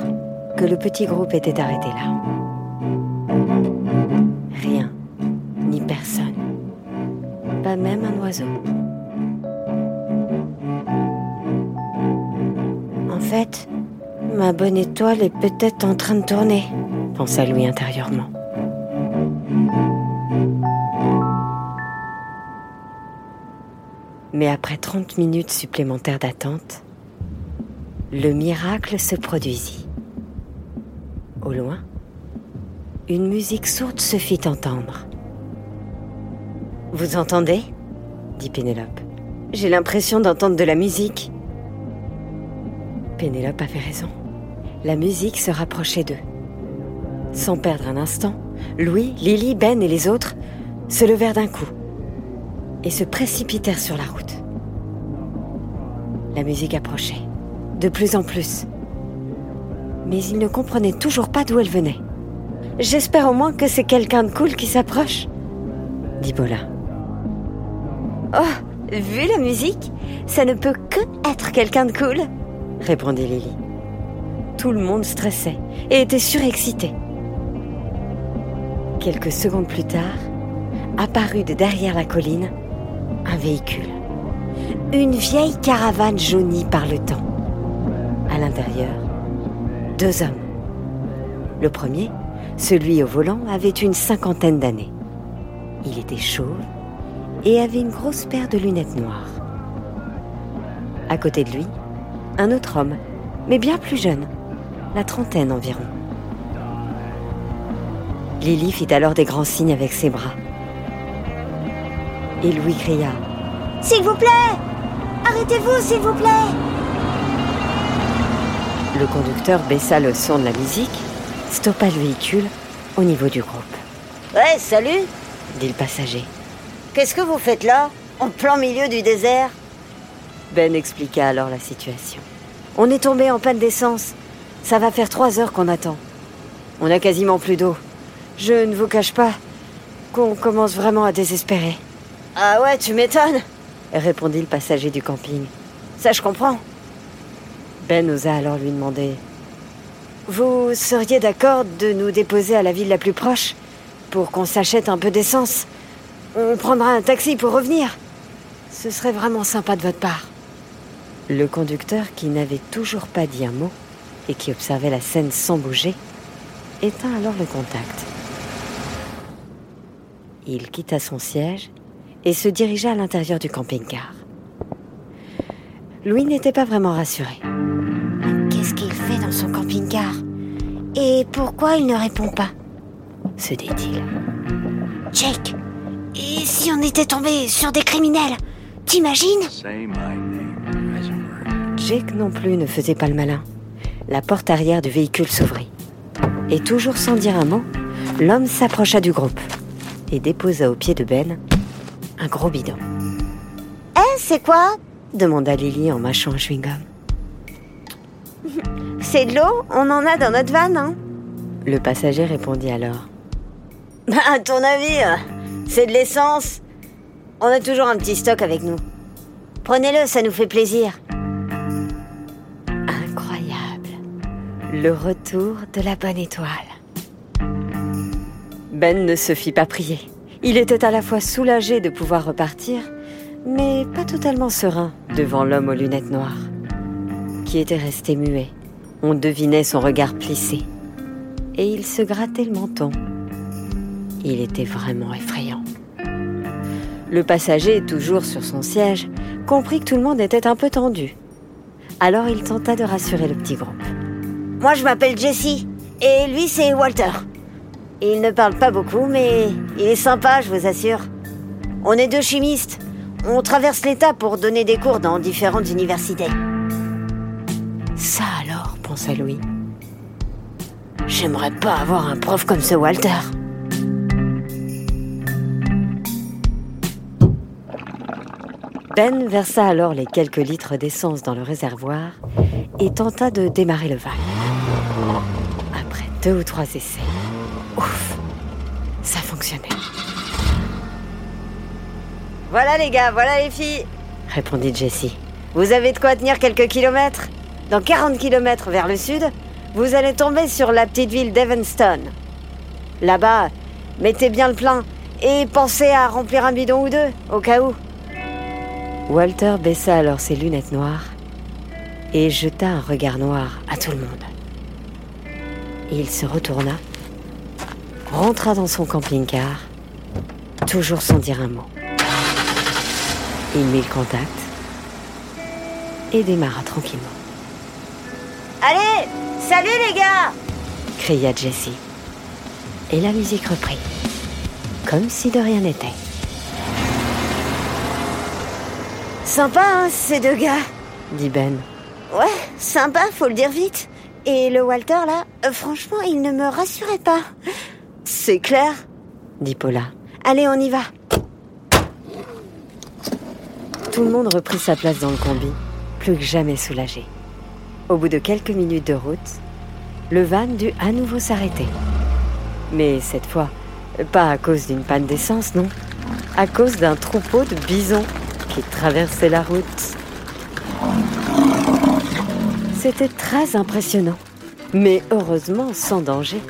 que le petit groupe était arrêté là. Rien, ni personne, pas même un oiseau. En fait, ma bonne étoile est peut-être en train de tourner, pensa lui intérieurement. Mais après 30 minutes supplémentaires d'attente, le miracle se produisit. Au loin, une musique sourde se fit entendre. Vous entendez? dit Pénélope. J'ai l'impression d'entendre de la musique. Pénélope avait raison. La musique se rapprochait d'eux. Sans perdre un instant, Louis, Lily, Ben et les autres se levèrent d'un coup et se précipitèrent sur la route. La musique approchait, de plus en plus. Mais ils ne comprenaient toujours pas d'où elle venait. J'espère au moins que c'est quelqu'un de cool qui s'approche, dit Bola. Oh, vu la musique, ça ne peut que être quelqu'un de cool, répondit Lily. Tout le monde stressait et était surexcité. Quelques secondes plus tard, apparut de derrière la colline un véhicule. Une vieille caravane jaunie par le temps. À l'intérieur, deux hommes. Le premier, celui au volant, avait une cinquantaine d'années. Il était chauve et avait une grosse paire de lunettes noires. À côté de lui, un autre homme, mais bien plus jeune, la trentaine environ. Lily fit alors des grands signes avec ses bras. Et Louis cria S'il vous plaît Arrêtez-vous, s'il vous plaît Le conducteur baissa le son de la musique, stoppa le véhicule au niveau du groupe. Ouais, salut dit le passager. Qu'est-ce que vous faites là, en plein milieu du désert? Ben expliqua alors la situation. On est tombé en panne d'essence. Ça va faire trois heures qu'on attend. On a quasiment plus d'eau. Je ne vous cache pas qu'on commence vraiment à désespérer. Ah ouais, tu m'étonnes répondit le passager du camping. Ça, je comprends. Ben osa alors lui demander Vous seriez d'accord de nous déposer à la ville la plus proche pour qu'on s'achète un peu d'essence? On prendra un taxi pour revenir. Ce serait vraiment sympa de votre part. Le conducteur, qui n'avait toujours pas dit un mot et qui observait la scène sans bouger, éteint alors le contact. Il quitta son siège et se dirigea à l'intérieur du camping-car. Louis n'était pas vraiment rassuré. Qu'est-ce qu'il fait dans son camping-car? Et pourquoi il ne répond pas? se dit-il. Jake, et si on était tombé sur des criminels? T'imagines? Jake non plus ne faisait pas le malin. La porte arrière du véhicule s'ouvrit. Et toujours sans dire un mot, l'homme s'approcha du groupe et déposa au pied de Ben un gros bidon. Eh, c'est quoi? Demanda Lily en mâchant un chewing-gum. C'est de l'eau On en a dans notre van, hein Le passager répondit alors. Bah, à ton avis, euh, c'est de l'essence On a toujours un petit stock avec nous. Prenez-le, ça nous fait plaisir. Incroyable. Le retour de la bonne étoile. Ben ne se fit pas prier. Il était à la fois soulagé de pouvoir repartir, mais pas totalement serein devant l'homme aux lunettes noires, qui était resté muet. On devinait son regard plissé, et il se grattait le menton. Il était vraiment effrayant. Le passager, toujours sur son siège, comprit que tout le monde était un peu tendu. Alors il tenta de rassurer le petit groupe. Moi, je m'appelle Jesse, et lui, c'est Walter. Il ne parle pas beaucoup, mais il est sympa, je vous assure. On est deux chimistes. On traverse l'État pour donner des cours dans différentes universités. Ça alors, pensa Louis. J'aimerais pas avoir un prof comme ce Walter. Ben versa alors les quelques litres d'essence dans le réservoir et tenta de démarrer le van. Après deux ou trois essais, ouf, ça fonctionnait. Voilà les gars, voilà les filles, répondit Jessie. Vous avez de quoi tenir quelques kilomètres? Dans 40 kilomètres vers le sud, vous allez tomber sur la petite ville d'Evanston. Là-bas, mettez bien le plein Et pensez à remplir un bidon ou deux, au cas où. Walter baissa alors ses lunettes noires et jeta un regard noir à tout le monde. Il se retourna, rentra dans son camping-car, toujours sans dire un mot. Il mit le contact et démarra tranquillement. Allez, salut les gars cria Jessie. Et la musique reprit, comme si de rien n'était. Sympa, hein, ces deux gars? Dit Ben. Ouais, sympa, faut le dire vite. Et le Walter, là, euh, franchement, il ne me rassurait pas. C'est clair? Dit Paula. Allez, on y va. Tout le monde reprit sa place dans le combi, plus que jamais soulagé. Au bout de quelques minutes de route, le van dut à nouveau s'arrêter. Mais cette fois, pas à cause d'une panne d'essence, non. À cause d'un troupeau de bisons qui traversait la route. C'était très impressionnant, mais heureusement sans danger.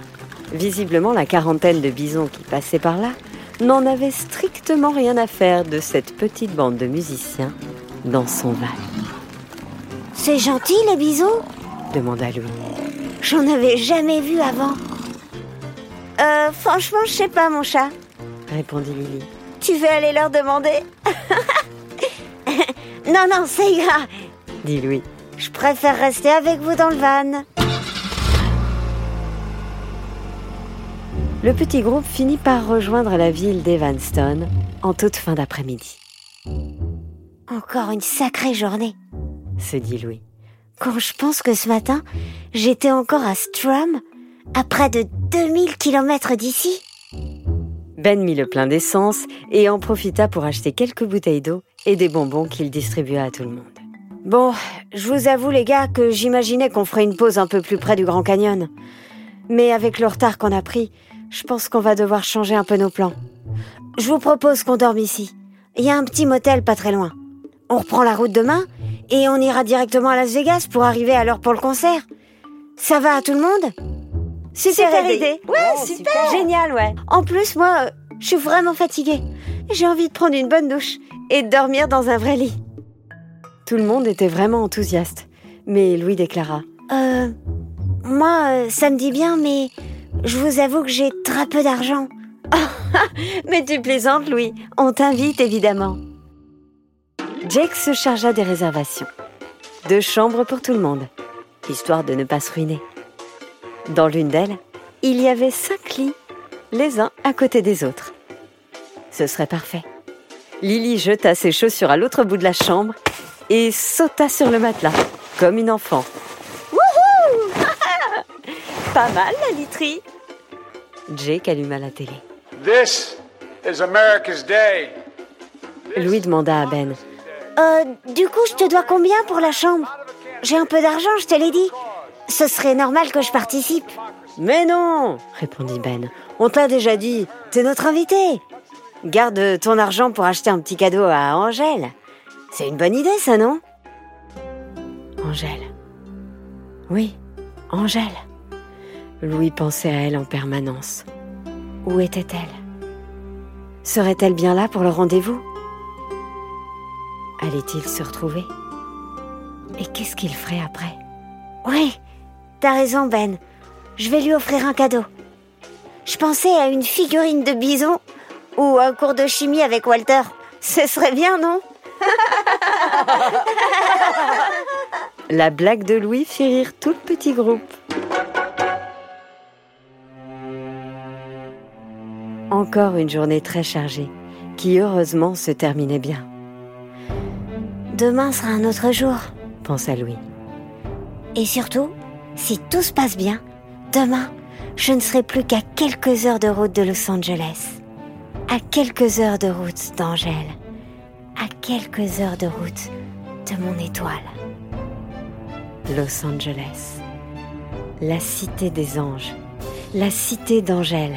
Visiblement, la quarantaine de bisons qui passaient par là n'en avait strictement rien à faire de cette petite bande de musiciens dans son val. C'est gentil, les bisons demanda Louis. J'en avais jamais vu avant. Euh, franchement, je sais pas, mon chat, répondit Lily. Tu veux aller leur demander? Non, non, ça ira, dit Louis. Je préfère rester avec vous dans le van. Le petit groupe finit par rejoindre la ville d'Evanston en toute fin d'après-midi. Encore une sacrée journée, se dit Louis. Quand je pense que ce matin, j'étais encore à Strum, à près de 2000 km d'ici. Ben mit le plein d'essence et en profita pour acheter quelques bouteilles d'eau et des bonbons qu'il distribua à tout le monde. Bon, je vous avoue les gars que j'imaginais qu'on ferait une pause un peu plus près du Grand Canyon. Mais avec le retard qu'on a pris, je pense qu'on va devoir changer un peu nos plans. Je vous propose qu'on dorme ici. Il y a un petit motel pas très loin. On reprend la route demain et on ira directement à Las Vegas pour arriver à l'heure pour le concert. Ça va à tout le monde? Super, idée. Ouais, super. Génial, ouais. En plus, moi, euh, je suis vraiment fatiguée. J'ai envie de prendre une bonne douche et de dormir dans un vrai lit. Tout le monde était vraiment enthousiaste, mais Louis déclara Euh. Moi, euh, ça me dit bien, mais je vous avoue que j'ai très peu d'argent. mais tu plaisantes, Louis. On t'invite, évidemment. Jake se chargea des réservations. Deux chambres pour tout le monde, histoire de ne pas se ruiner. Dans l'une d'elles, il y avait cinq lits, les uns à côté des autres. Ce serait parfait. Lily jeta ses chaussures à l'autre bout de la chambre et sauta sur le matelas, comme une enfant. Pas mal la literie. Jake alluma la télé. This is America's Day. Louis demanda à Ben. Euh, du coup, je te dois combien pour la chambre? J'ai un peu d'argent, je te l'ai dit. Ce serait normal que je participe. Mais non répondit Ben. On t'a déjà dit, t'es notre invité. Garde ton argent pour acheter un petit cadeau à Angèle. C'est une bonne idée, ça, non? Angèle. Oui, Angèle. Louis pensait à elle en permanence. Où était-elle? Serait-elle bien là pour le rendez-vous? Allait-il se retrouver? Et qu'est-ce qu'il ferait après? Oui, t'as raison, Ben. Je vais lui offrir un cadeau. Je pensais à une figurine de bison ou un cours de chimie avec Walter. Ce serait bien, non? La blague de Louis fit rire tout le petit groupe. Encore une journée très chargée, qui heureusement se terminait bien. Demain sera un autre jour, pensa Louis. Et surtout, si tout se passe bien, demain, je ne serai plus qu'à quelques heures de route de Los Angeles, à quelques heures de route d'Angèle, à quelques heures de route de mon étoile. Los Angeles, la cité des anges, la cité d'Angèle,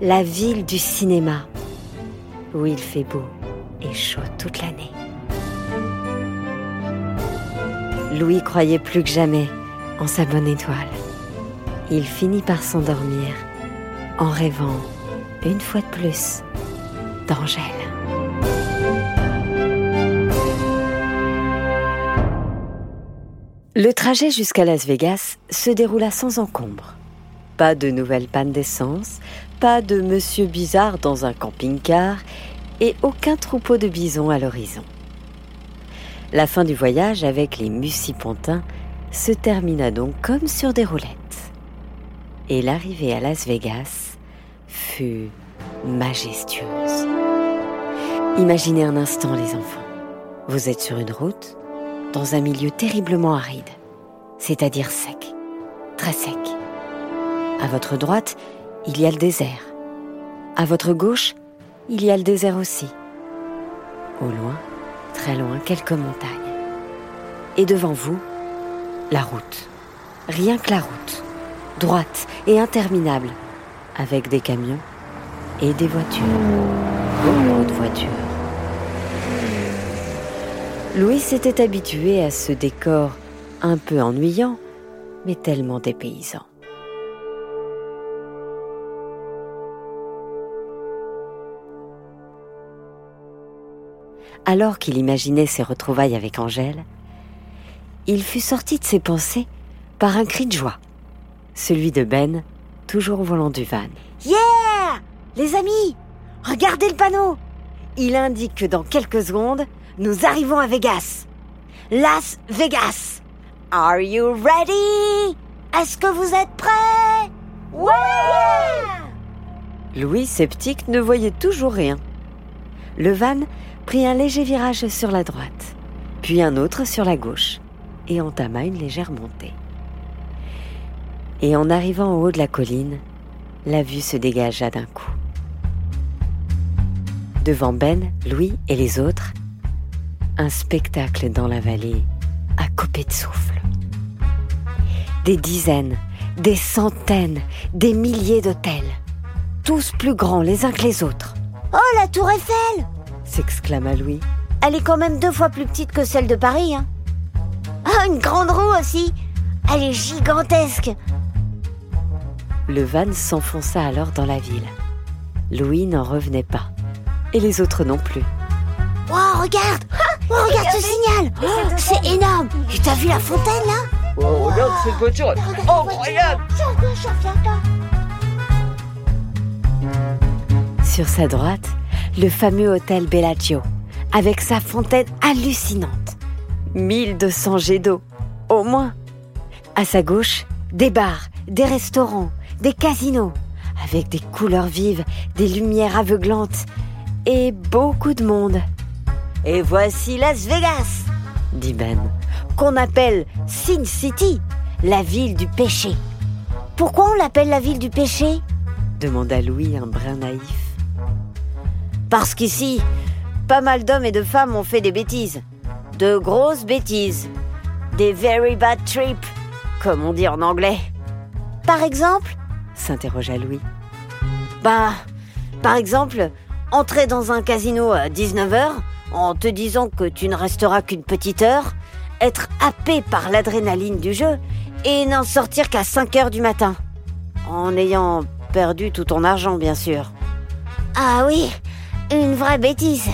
la ville du cinéma, où il fait beau et chaud toute l'année. Louis croyait plus que jamais en sa bonne étoile. Il finit par s'endormir en rêvant, une fois de plus, d'Angèle. Le trajet jusqu'à Las Vegas se déroula sans encombre. Pas de nouvelles pannes d'essence, pas de monsieur bizarre dans un camping-car et aucun troupeau de bisons à l'horizon. La fin du voyage avec les Mucipontins se termina donc comme sur des roulettes. Et l'arrivée à Las Vegas fut majestueuse. Imaginez un instant les enfants. Vous êtes sur une route, dans un milieu terriblement aride, c'est-à-dire sec, très sec. À votre droite, il y a le désert. À votre gauche, il y a le désert aussi. Au loin, très loin, quelques montagnes. Et devant vous, la route. Rien que la route. Droite et interminable. Avec des camions et des voitures. Beaucoup voitures. Louis s'était habitué à ce décor un peu ennuyant, mais tellement dépaysant. Alors qu'il imaginait ses retrouvailles avec Angèle, il fut sorti de ses pensées par un cri de joie, celui de Ben, toujours au volant du van. Yeah Les amis, regardez le panneau Il indique que dans quelques secondes, nous arrivons à Vegas. Las Vegas. Are you ready? Est-ce que vous êtes prêts? Ouais Louis, sceptique, ne voyait toujours rien. Le van prit un léger virage sur la droite, puis un autre sur la gauche, et entama une légère montée. Et en arrivant au haut de la colline, la vue se dégagea d'un coup. Devant Ben, Louis et les autres, un spectacle dans la vallée à couper de souffle. Des dizaines, des centaines, des milliers d'hôtels, tous plus grands les uns que les autres. Oh, la tour Eiffel s'exclama Louis. Elle est quand même deux fois plus petite que celle de Paris. Hein. Ah, une grande roue aussi Elle est gigantesque Le van s'enfonça alors dans la ville. Louis n'en revenait pas. Et les autres non plus. Oh, regarde oh, Regarde ce signal oh, C'est énorme Et t'as vu la fontaine, là? Oh, regarde cette voiture Incroyable Sur sa droite, le fameux hôtel Bellagio, avec sa fontaine hallucinante. 1200 jets d'eau, au moins. À sa gauche, des bars, des restaurants, des casinos, avec des couleurs vives, des lumières aveuglantes et beaucoup de monde. Et voici Las Vegas, dit Ben. qu'on appelle Sin City, la ville du péché. Pourquoi on l'appelle la ville du péché? demanda Louis un brin naïf. Parce qu'ici, pas mal d'hommes et de femmes ont fait des bêtises. De grosses bêtises. Des very bad trips, comme on dit en anglais. Par exemple s'interrogea Louis. Bah, par exemple, entrer dans un casino à 19h en te disant que tu ne resteras qu'une petite heure, être happé par l'adrénaline du jeu et n'en sortir qu'à 5h du matin. En ayant perdu tout ton argent, bien sûr. Ah oui, une vraie bêtise.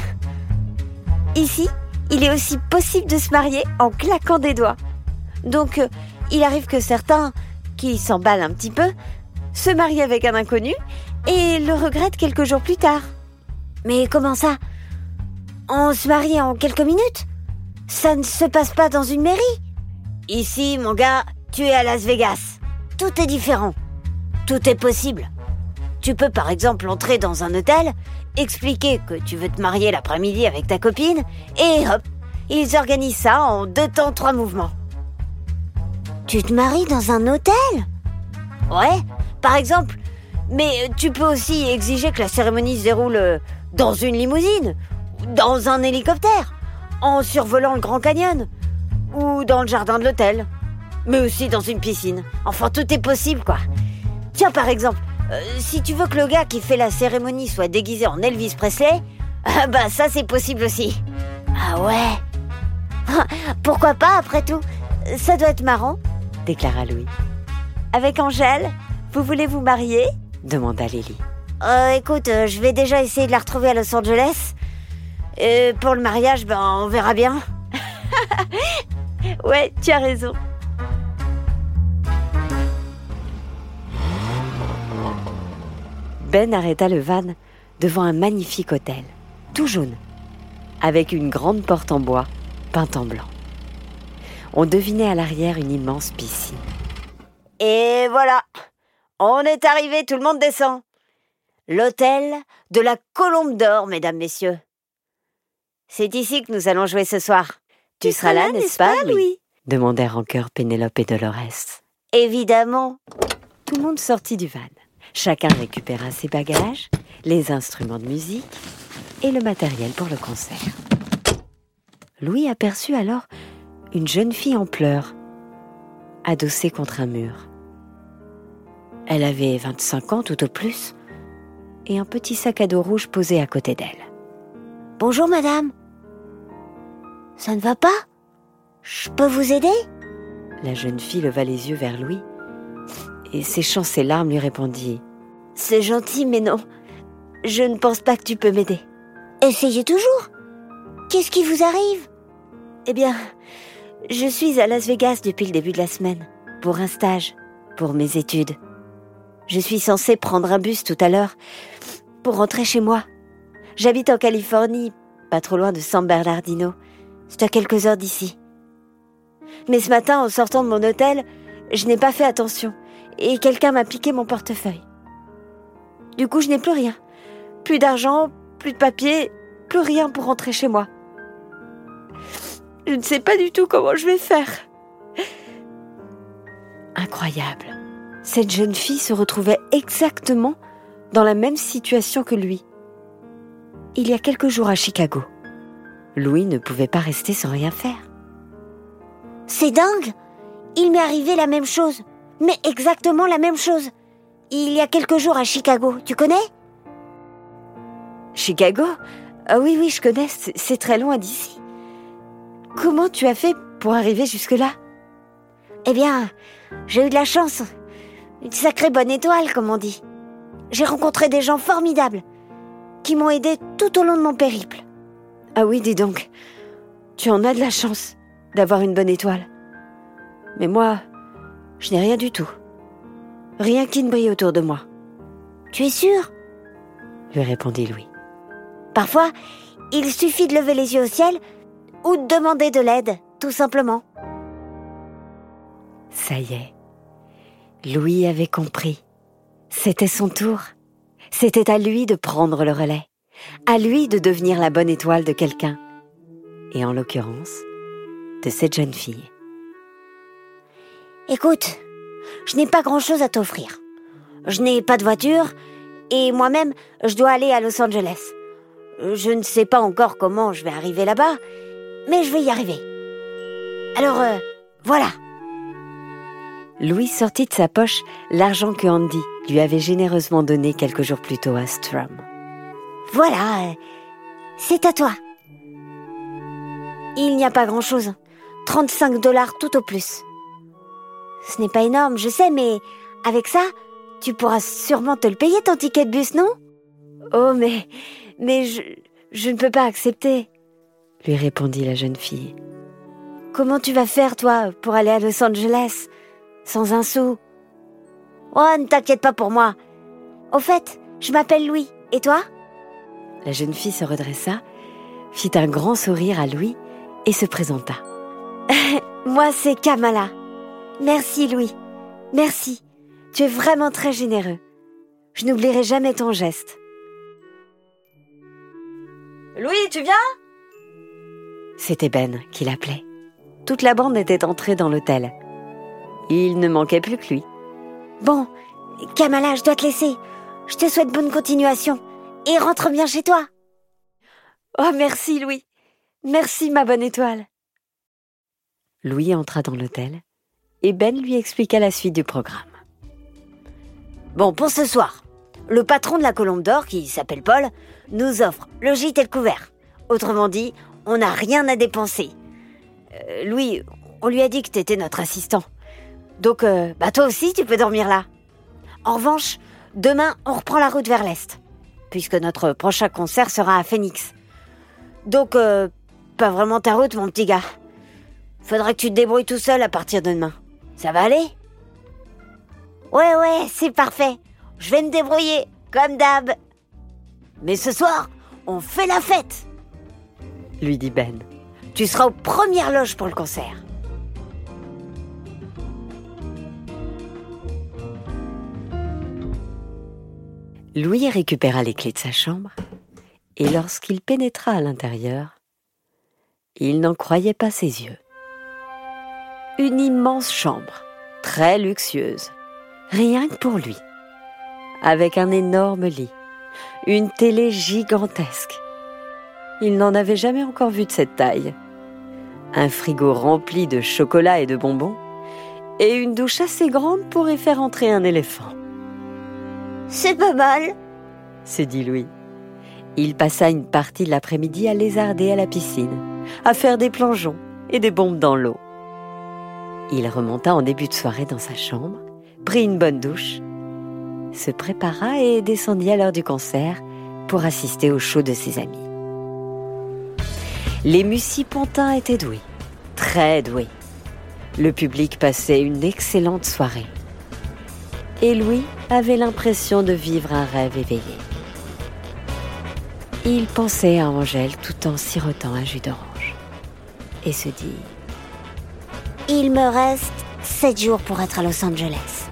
Ici, il est aussi possible de se marier en claquant des doigts. Donc, euh, il arrive que certains, qui s'emballent un petit peu, se marient avec un inconnu et le regrettent quelques jours plus tard. Mais comment ça? On se marie en quelques minutes? Ça ne se passe pas dans une mairie? Ici, mon gars, tu es à Las Vegas. Tout est différent. Tout est possible. Tu peux par exemple entrer dans un hôtel, expliquer que tu veux te marier l'après-midi avec ta copine, et hop, ils organisent ça en deux temps, trois mouvements. Tu te maries dans un hôtel? Ouais, par exemple. Mais tu peux aussi exiger que la cérémonie se déroule euh, dans une limousine, dans un hélicoptère, en survolant le Grand Canyon, ou dans le jardin de l'hôtel, mais aussi dans une piscine. Enfin, tout est possible, quoi. Tiens, par exemple, euh, si tu veux que le gars qui fait la cérémonie soit déguisé en Elvis Presley, ah bah ça c'est possible aussi. Ah ouais Pourquoi pas après tout? Ça doit être marrant, déclara Louis. Avec Angèle, vous voulez vous marier? demanda Lily. Euh, écoute, euh, je vais déjà essayer de la retrouver à Los Angeles. Et pour le mariage, ben, on verra bien. Ouais, tu as raison. Ben arrêta le van devant un magnifique hôtel, tout jaune, avec une grande porte en bois peinte en blanc. On devinait à l'arrière une immense piscine. Et voilà, on est arrivé, tout le monde descend. L'hôtel de la Colombe d'Or, mesdames, messieurs. C'est ici que nous allons jouer ce soir. Tu, seras là, n'est-ce pas, Louis demandèrent en chœur Pénélope et Dolores. Évidemment. Tout le monde sortit du van. Chacun récupéra ses bagages, les instruments de musique et le matériel pour le concert. Louis aperçut alors une jeune fille en pleurs, adossée contre un mur. Elle avait 25 ans tout au plus et un petit sac à dos rouge posé à côté d'elle. Bonjour, madame. Ça ne va pas? Je peux vous aider? La jeune fille leva les yeux vers Louis et séchant ses larmes lui répondit C'est gentil, mais non. Je ne pense pas que tu peux m'aider. Essayez toujours. Qu'est-ce qui vous arrive? Eh bien, je suis à Las Vegas depuis le début de la semaine, pour un stage, pour mes études. Je suis censée prendre un bus tout à l'heure pour rentrer chez moi. J'habite en Californie, pas trop loin de San Bernardino. C'est à quelques heures d'ici. Mais ce matin, en sortant de mon hôtel, je n'ai pas fait attention et quelqu'un m'a piqué mon portefeuille. Du coup, je n'ai plus rien. Plus d'argent, plus de papier, plus rien pour rentrer chez moi. Je ne sais pas du tout comment je vais faire. Incroyable. Cette jeune fille se retrouvait exactement dans la même situation que lui. Il y a quelques jours à Chicago. Louis ne pouvait pas rester sans rien faire. C'est dingue Il m'est arrivé la même chose. Mais exactement la même chose. Il y a quelques jours à Chicago, tu connais? Chicago? Ah oui, oui, je connais, c'est très loin d'ici. Comment tu as fait pour arriver jusque-là? Eh bien, j'ai eu de la chance. Une sacrée bonne étoile, comme on dit. J'ai rencontré des gens formidables qui m'ont aidé tout au long de mon périple. Ah oui, dis donc, tu en as de la chance d'avoir une bonne étoile. Mais moi, je n'ai rien du tout. Rien qui ne brille autour de moi. Tu es sûr? Lui répondit Louis. Parfois, il suffit de lever les yeux au ciel ou de demander de l'aide, tout simplement. Ça y est. Louis avait compris. C'était son tour. C'était à lui de prendre le relais. À lui de devenir la bonne étoile de quelqu'un. Et en l'occurrence, de cette jeune fille. Écoute, je n'ai pas grand-chose à t'offrir. Je n'ai pas de voiture et moi-même, je dois aller à Los Angeles. Je ne sais pas encore comment je vais arriver là-bas, mais je vais y arriver. Alors, euh, voilà. Louis sortit de sa poche l'argent que Andy lui avait généreusement donné quelques jours plus tôt à Strum. Voilà, euh, c'est à toi. Il n'y a pas grand-chose. 35 dollars tout au plus. Ce n'est pas énorme, je sais, mais avec ça, tu pourras sûrement te le payer ton ticket de bus, non? Oh, mais. Mais je. Je ne peux pas accepter, lui répondit la jeune fille. Comment tu vas faire, toi, pour aller à Los Angeles? Sans un sou? Oh, ne t'inquiète pas pour moi. Au fait, je m'appelle Louis. Et toi? La jeune fille se redressa, fit un grand sourire à Louis et se présenta. Moi, c'est Kamala. Merci, Louis. Merci. Tu es vraiment très généreux. Je n'oublierai jamais ton geste. Louis, tu viens? C'était Ben qui l'appelait. Toute la bande était entrée dans l'hôtel. Il ne manquait plus que lui. Bon, Kamala, je dois te laisser. Je te souhaite bonne continuation. Et rentre bien chez toi. Oh, merci, Louis. Merci, ma bonne étoile. Louis entra dans l'hôtel et Ben lui expliqua la suite du programme. Bon, pour ce soir, le patron de la Colombe d'Or, qui s'appelle Paul, nous offre le gîte et le couvert. Autrement dit, on n'a rien à dépenser. Euh, Louis, on lui a dit que t'étais notre assistant. Donc, euh, bah toi aussi, tu peux dormir là. En revanche, Demain, on reprend la route vers l'est, puisque notre prochain concert sera à Phoenix. Donc, euh, pas vraiment ta route, mon petit gars. Faudra que tu te débrouilles tout seul à partir de demain. Ça va aller? Ouais, ouais, c'est parfait. Je vais me débrouiller, comme d'hab. Mais ce soir, on fait la fête lui dit Ben. Tu seras aux premières loges pour le concert. Louis récupéra les clés de sa chambre et lorsqu'il pénétra à l'intérieur, il n'en croyait pas ses yeux. Une immense chambre, très luxueuse, rien que pour lui, avec un énorme lit, une télé gigantesque. Il n'en avait jamais encore vu de cette taille. Un frigo rempli de chocolat et de bonbons, et une douche assez grande pour y faire entrer un éléphant. C'est pas mal, s'est dit Louis. Il passa une partie de l'après-midi à lézarder à la piscine, à faire des plongeons et des bombes dans l'eau. Il remonta en début de soirée dans sa chambre, prit une bonne douche, se prépara et descendit à l'heure du concert pour assister au show de ses amis. Les Mussy-Pontins étaient doués, très doués. Le public passait une excellente soirée. Et Louis avait l'impression de vivre un rêve éveillé. Il pensait à Angèle tout en sirotant un jus d'orange et se dit Il me reste sept jours pour être à Los Angeles.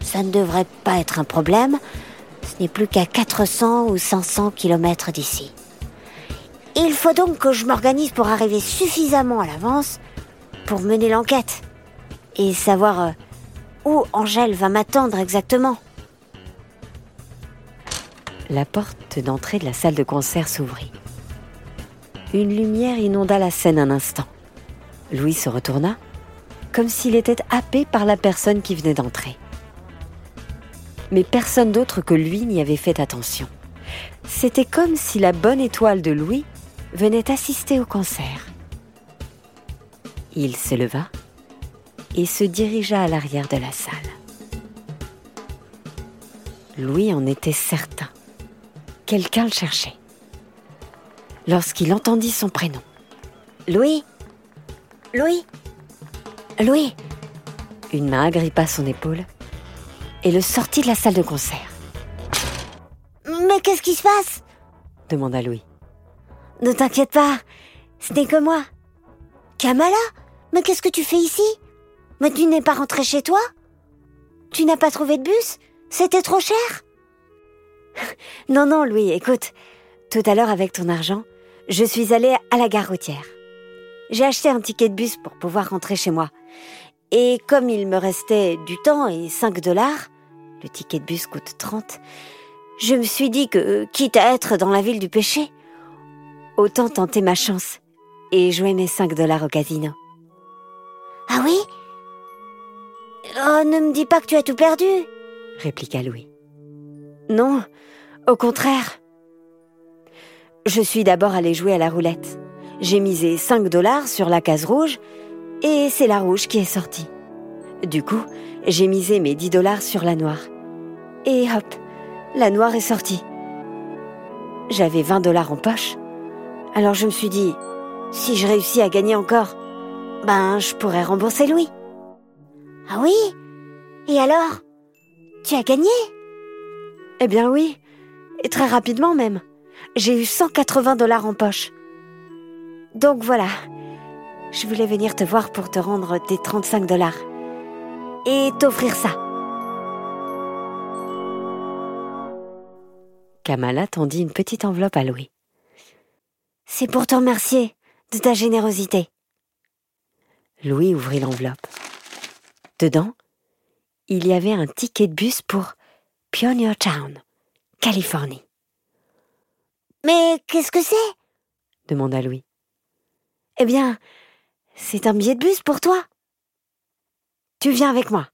Ça ne devrait pas être un problème. Ce n'est plus qu'à 400 ou 500 kilomètres d'ici. Il faut donc que je m'organise pour arriver suffisamment à l'avance pour mener l'enquête et savoir euh, où Angèle va m'attendre exactement. La porte d'entrée de la salle de concert s'ouvrit. Une lumière inonda la scène un instant. Louis se retourna, comme s'il était happé par la personne qui venait d'entrer. Mais personne d'autre que lui n'y avait fait attention. C'était comme si la bonne étoile de Louis venait assister au concert. Il se leva et se dirigea à l'arrière de la salle. Louis en était certain. Quelqu'un le cherchait. Lorsqu'il entendit son prénom. Louis? Louis Louis Une main agrippa son épaule et le sortit de la salle de concert. Mais qu'est-ce qui se passe? demanda Louis. Ne t'inquiète pas, ce n'est que moi. Kamala Mais qu'est-ce que tu fais ici? Mais tu n'es pas rentré chez toi? Tu n'as pas trouvé de bus? C'était trop cher? Non, non, Louis, écoute. Tout à l'heure, avec ton argent, je suis allée à la gare routière. J'ai acheté un ticket de bus pour pouvoir rentrer chez moi. Et comme il me restait du temps et 5 dollars, le ticket de bus coûte 30, je me suis dit que, quitte à être dans la ville du péché, autant tenter ma chance et jouer mes 5 dollars au casino. Ah oui? Oh, ne me dis pas que tu as tout perdu répliqua Louis. Non, au contraire. Je suis d'abord allé jouer à la roulette. J'ai misé 5 dollars sur la case rouge et c'est la rouge qui est sortie. Du coup, j'ai misé mes 10 dollars sur la noire. Et hop, la noire est sortie. J'avais 20 dollars en poche alors je me suis dit, si je réussis à gagner encore, ben je pourrais rembourser Louis. Ah oui? Et alors? Tu as gagné? Eh bien oui, et très rapidement même. J'ai eu 180 dollars en poche. Donc voilà, je voulais venir te voir pour te rendre tes 35 dollars. Et t'offrir ça. Kamala tendit une petite enveloppe à Louis. C'est pour te remercier de ta générosité. Louis ouvrit l'enveloppe. Dedans, il y avait un ticket de bus pour Pioneer Town, Californie. Mais qu'est-ce que c'est? demanda Louis. Eh bien, c'est un billet de bus pour toi. Tu viens avec moi.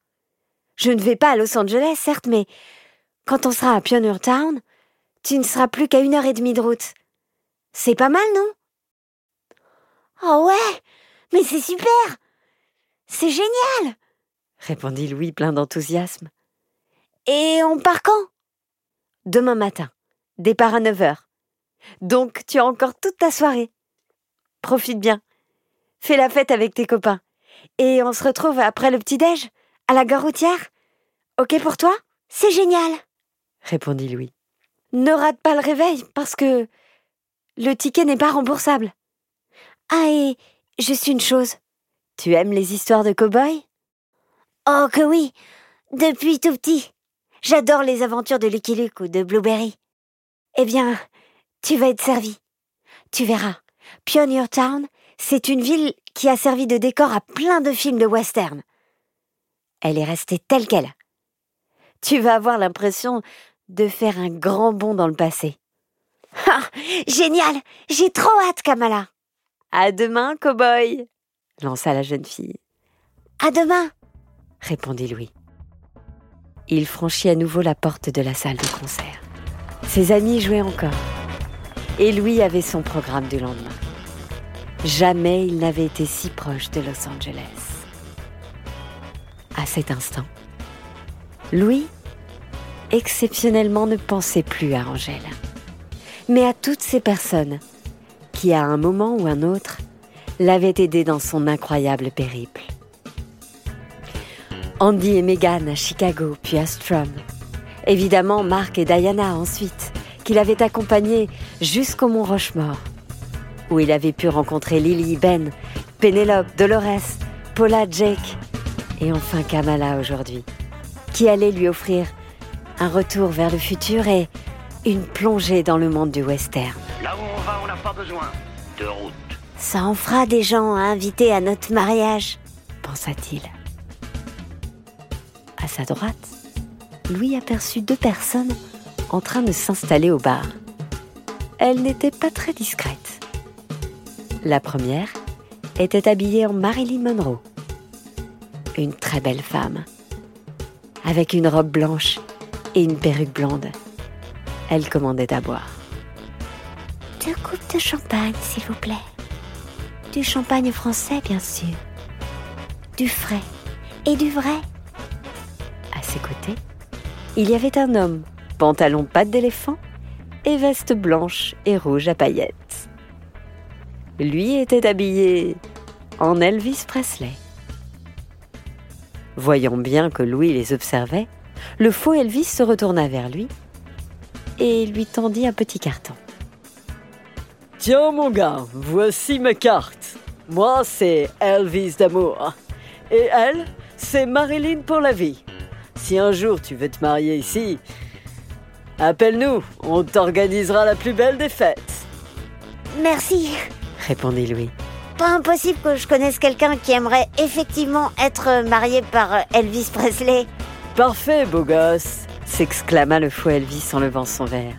Je ne vais pas à Los Angeles, certes, mais quand on sera à Pioneer Town, tu ne seras plus qu'à une heure et demie de route. C'est pas mal, non? Oh ouais Mais c'est super C'est génial répondit Louis plein d'enthousiasme. Et on part quand? Demain matin. Départ à 9h. Donc tu as encore toute ta soirée. Profite bien. Fais la fête avec tes copains. Et on se retrouve après le petit-déj, à la gare routière. Ok pour toi? C'est génial répondit Louis. Ne rate pas le réveil, parce que le ticket n'est pas remboursable. Ah, et juste une chose. Tu aimes les histoires de cow-boys? Oh que oui Depuis tout petit. J'adore les aventures de Lucky Luke ou de Blueberry. Eh bien, tu vas être servi. Tu verras. Pioneer Town, c'est une ville qui a servi de décor à plein de films de western. Elle est restée telle qu'elle. Tu vas avoir l'impression de faire un grand bond dans le passé. Ah, génial J'ai trop hâte, Kamala. À demain, cow-boy lança la jeune fille. À demain répondit Louis. Il franchit à nouveau la porte de la salle de concert. Ses amis jouaient encore. Et Louis avait son programme du lendemain. Jamais il n'avait été si proche de Los Angeles. À cet instant, Louis, exceptionnellement, ne pensait plus à Angèle, mais à toutes ces personnes qui, à un moment ou un autre, l'avaient aidé dans son incroyable périple. Andy et Megan à Chicago, puis à Strum. Évidemment, Mark et Diana ensuite, qu'il avait accompagnés jusqu'au Mont Rochemort, où il avait pu rencontrer Lily, Ben, Pénélope, Dolores, Paula, Jake et enfin Kamala aujourd'hui, qui allait lui offrir un retour vers le futur et une plongée dans le monde du western. Là où on va, on n'a pas besoin de route. Ça en fera des gens à inviter à notre mariage, pensa-t-il. À sa droite, Louis aperçut deux personnes en train de s'installer au bar. Elles n'étaient pas très discrètes. La première était habillée en Marilyn Monroe. Une très belle femme, avec une robe blanche et une perruque blonde. Elle commandait à boire. Deux coupes de champagne, s'il vous plaît. Du champagne français, bien sûr. Du frais et du vrai. À ses côtés, il y avait un homme, pantalon patte d'éléphant et veste blanche et rouge à paillettes. Lui était habillé en Elvis Presley. Voyant bien que Louis les observait, le faux Elvis se retourna vers lui et lui tendit un petit carton. Tiens mon gars, voici ma carte. Moi c'est Elvis d'amour. Et elle, c'est Marilyn pour la vie. Si un jour tu veux te marier ici, appelle-nous, on t'organisera la plus belle des fêtes. Merci, répondit Louis. Pas impossible que je connaisse quelqu'un qui aimerait effectivement être marié par Elvis Presley. Parfait, beau gosse, s'exclama le faux Elvis en levant son verre.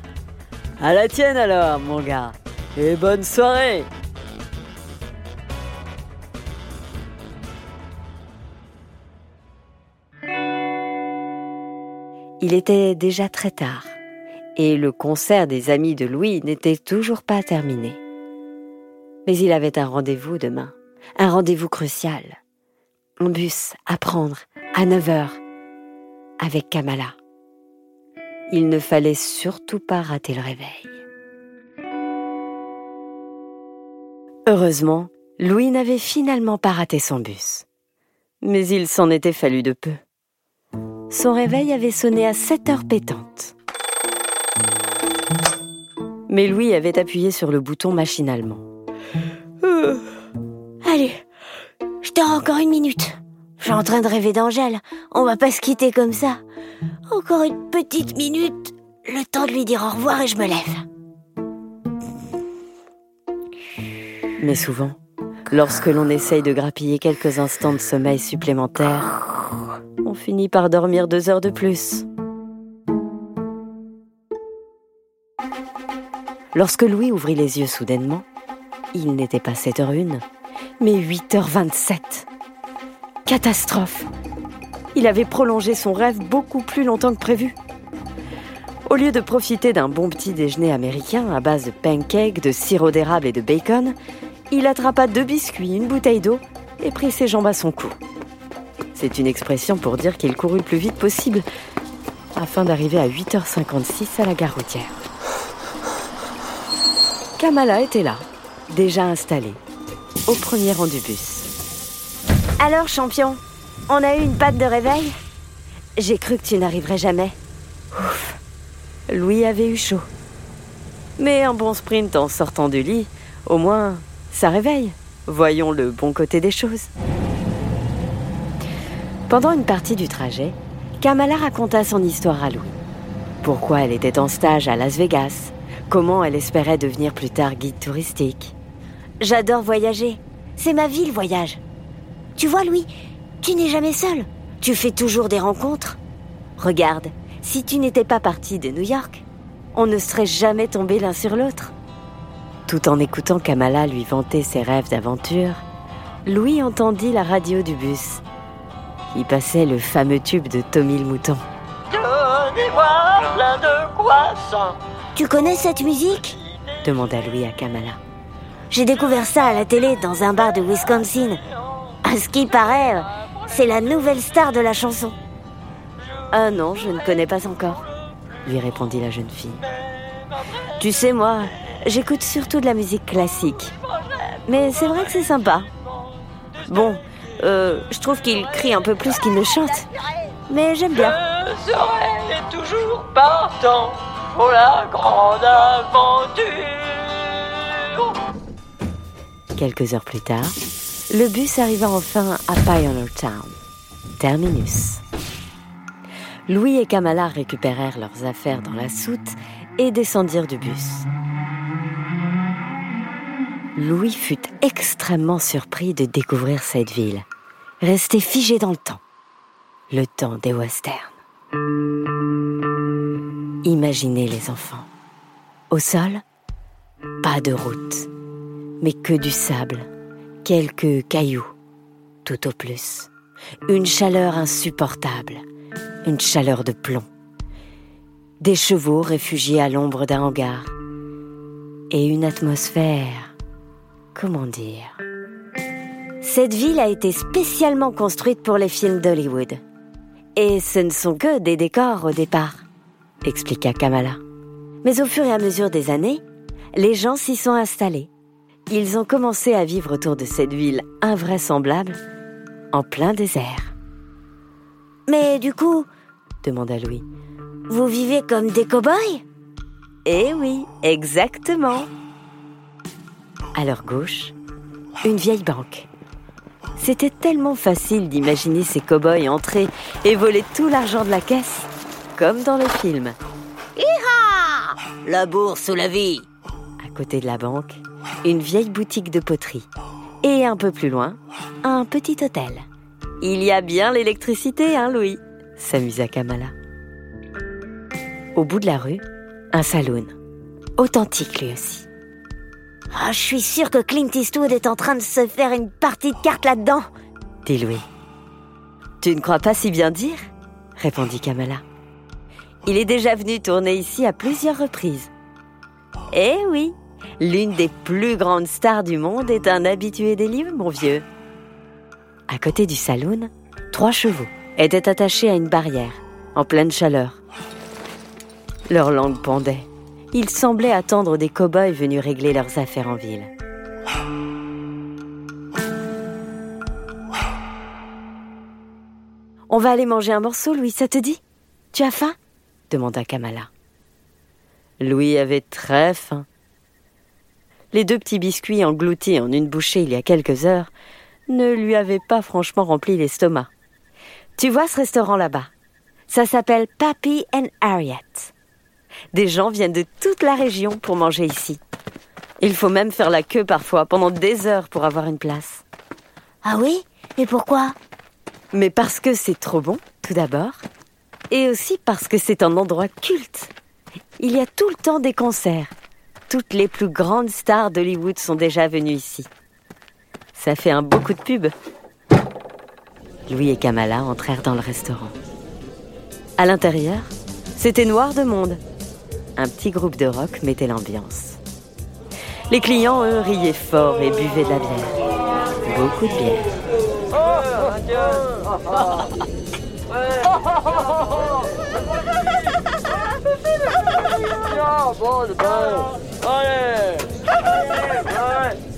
À la tienne alors, mon gars, et bonne soirée. Il était déjà très tard, et le concert des amis de Louis n'était toujours pas terminé. Mais il avait un rendez-vous demain, un rendez-vous crucial. Un bus à prendre à 9 heures avec Kamala. Il ne fallait surtout pas rater le réveil. Heureusement, Louis n'avait finalement pas raté son bus. Mais il s'en était fallu de peu. Son réveil avait sonné à 7 heures pétantes. Mais Louis avait appuyé sur le bouton machinalement. Euh, allez, je dors encore une minute. Je suis en train de rêver d'Angèle. On va pas se quitter comme ça. Encore une petite minute. Le temps de lui dire au revoir et je me lève. Mais souvent, lorsque l'on essaye de grappiller quelques instants de sommeil supplémentaires, on finit par dormir deux heures de plus. Lorsque Louis ouvrit les yeux soudainement, il n'était pas 7h01, mais 8h27. Catastrophe Il avait prolongé son rêve beaucoup plus longtemps que prévu. Au lieu de profiter d'un bon petit déjeuner américain à base de pancakes, de sirop d'érable et de bacon, il attrapa deux biscuits, une bouteille d'eau et prit ses jambes à son cou. C'est une expression pour dire qu'il courut le plus vite possible afin d'arriver à 8h56 à la gare routière. Kamala était là, déjà installée, au premier rang du bus. Alors, champion, on a eu une patte de réveil? J'ai cru que tu n'arriverais jamais. Ouf, Louis avait eu chaud. Mais un bon sprint en sortant du lit, au moins, ça réveille. Voyons le bon côté des choses. Pendant une partie du trajet, Kamala raconta son histoire à Louis. Pourquoi elle était en stage à Las Vegas, comment elle espérait devenir plus tard guide touristique? J'adore voyager. C'est ma vie le voyage. Tu vois, Louis, tu n'es jamais seul. Tu fais toujours des rencontres. Regarde, si tu n'étais pas parti de New York, on ne serait jamais tombé l'un sur l'autre. Tout en écoutant Kamala lui vanter ses rêves d'aventure, Louis entendit la radio du bus. Il passait le fameux tube de Tommy le Mouton. Donnez-moi plein de croissants. Tu connais cette musique? demanda Louis à Kamala. J'ai découvert ça à la télé dans un bar de Wisconsin. À ce qui paraît, c'est la nouvelle star de la chanson. Ah non, je ne connais pas encore, lui répondit la jeune fille. Tu sais, moi, j'écoute surtout de la musique classique. Mais c'est vrai que c'est sympa. Bon, euh, je trouve qu'il crie un peu plus qu'il ne chante. Mais j'aime bien. Je serai toujours partant pour la grande aventure. Quelques heures plus tard, le bus arriva enfin à Pioneer Town, terminus. Louis et Kamala récupérèrent leurs affaires dans la soute et descendirent du bus. Louis fut extrêmement surpris de découvrir cette ville, restée figée dans le temps, le temps des westerns. Imaginez les enfants. Au sol, pas de route, mais que du sable, quelques cailloux, tout au plus. Une chaleur insupportable, une chaleur de plomb. Des chevaux réfugiés à l'ombre d'un hangar. Et une atmosphère, comment dire? Cette ville a été spécialement construite pour les films d'Hollywood. Et ce ne sont que des décors au départ, expliqua Kamala. Mais au fur et à mesure des années, les gens s'y sont installés. Ils ont commencé à vivre autour de cette ville invraisemblable, en plein désert. Mais du coup, demanda Louis, vous vivez comme des cow-boys? Eh oui, exactement. À leur gauche, une vieille banque. C'était tellement facile d'imaginer ces cow-boys entrer et voler tout l'argent de la caisse, comme dans les films. La bourse ou la vie? À côté de la banque, une vieille boutique de poterie. Et un peu plus loin, un petit hôtel. Il y a bien l'électricité, hein, Louis s'amusa Kamala. Au bout de la rue, un saloon. Authentique lui aussi. Ah, je suis sûre que Clint Eastwood est en train de se faire une partie de cartes là-dedans, dit Louis. Tu ne crois pas si bien dire répondit Kamala. Il est déjà venu tourner ici à plusieurs reprises. Eh oui, l'une des plus grandes stars du monde est un habitué des livres, mon vieux. À côté du saloon, trois chevaux étaient attachés à une barrière, en pleine chaleur. Leur langue pendait. Ils semblaient attendre des cow-boys venus régler leurs affaires en ville. On va aller manger un morceau, Louis, ça te dit? Tu as faim? demanda Kamala. Louis avait très faim. Les deux petits biscuits engloutis en une bouchée il y a quelques heures ne lui avaient pas franchement rempli l'estomac. Tu vois ce restaurant là-bas? Ça s'appelle Pappy and Harriet. Des gens viennent de toute la région pour manger ici. Il faut même faire la queue parfois pendant des heures pour avoir une place. Ah oui? Et pourquoi? Mais parce que c'est trop bon, tout d'abord, et aussi parce que c'est un endroit culte. Il y a tout le temps des concerts. Toutes les plus grandes stars d'Hollywood sont déjà venues ici. Ça fait un beau coup de pub. Louis et Kamala entrèrent dans le restaurant. À l'intérieur, c'était noir de monde. Un petit groupe de rock mettait l'ambiance. Les clients, eux, riaient fort et buvaient de la bière. Beaucoup de bière.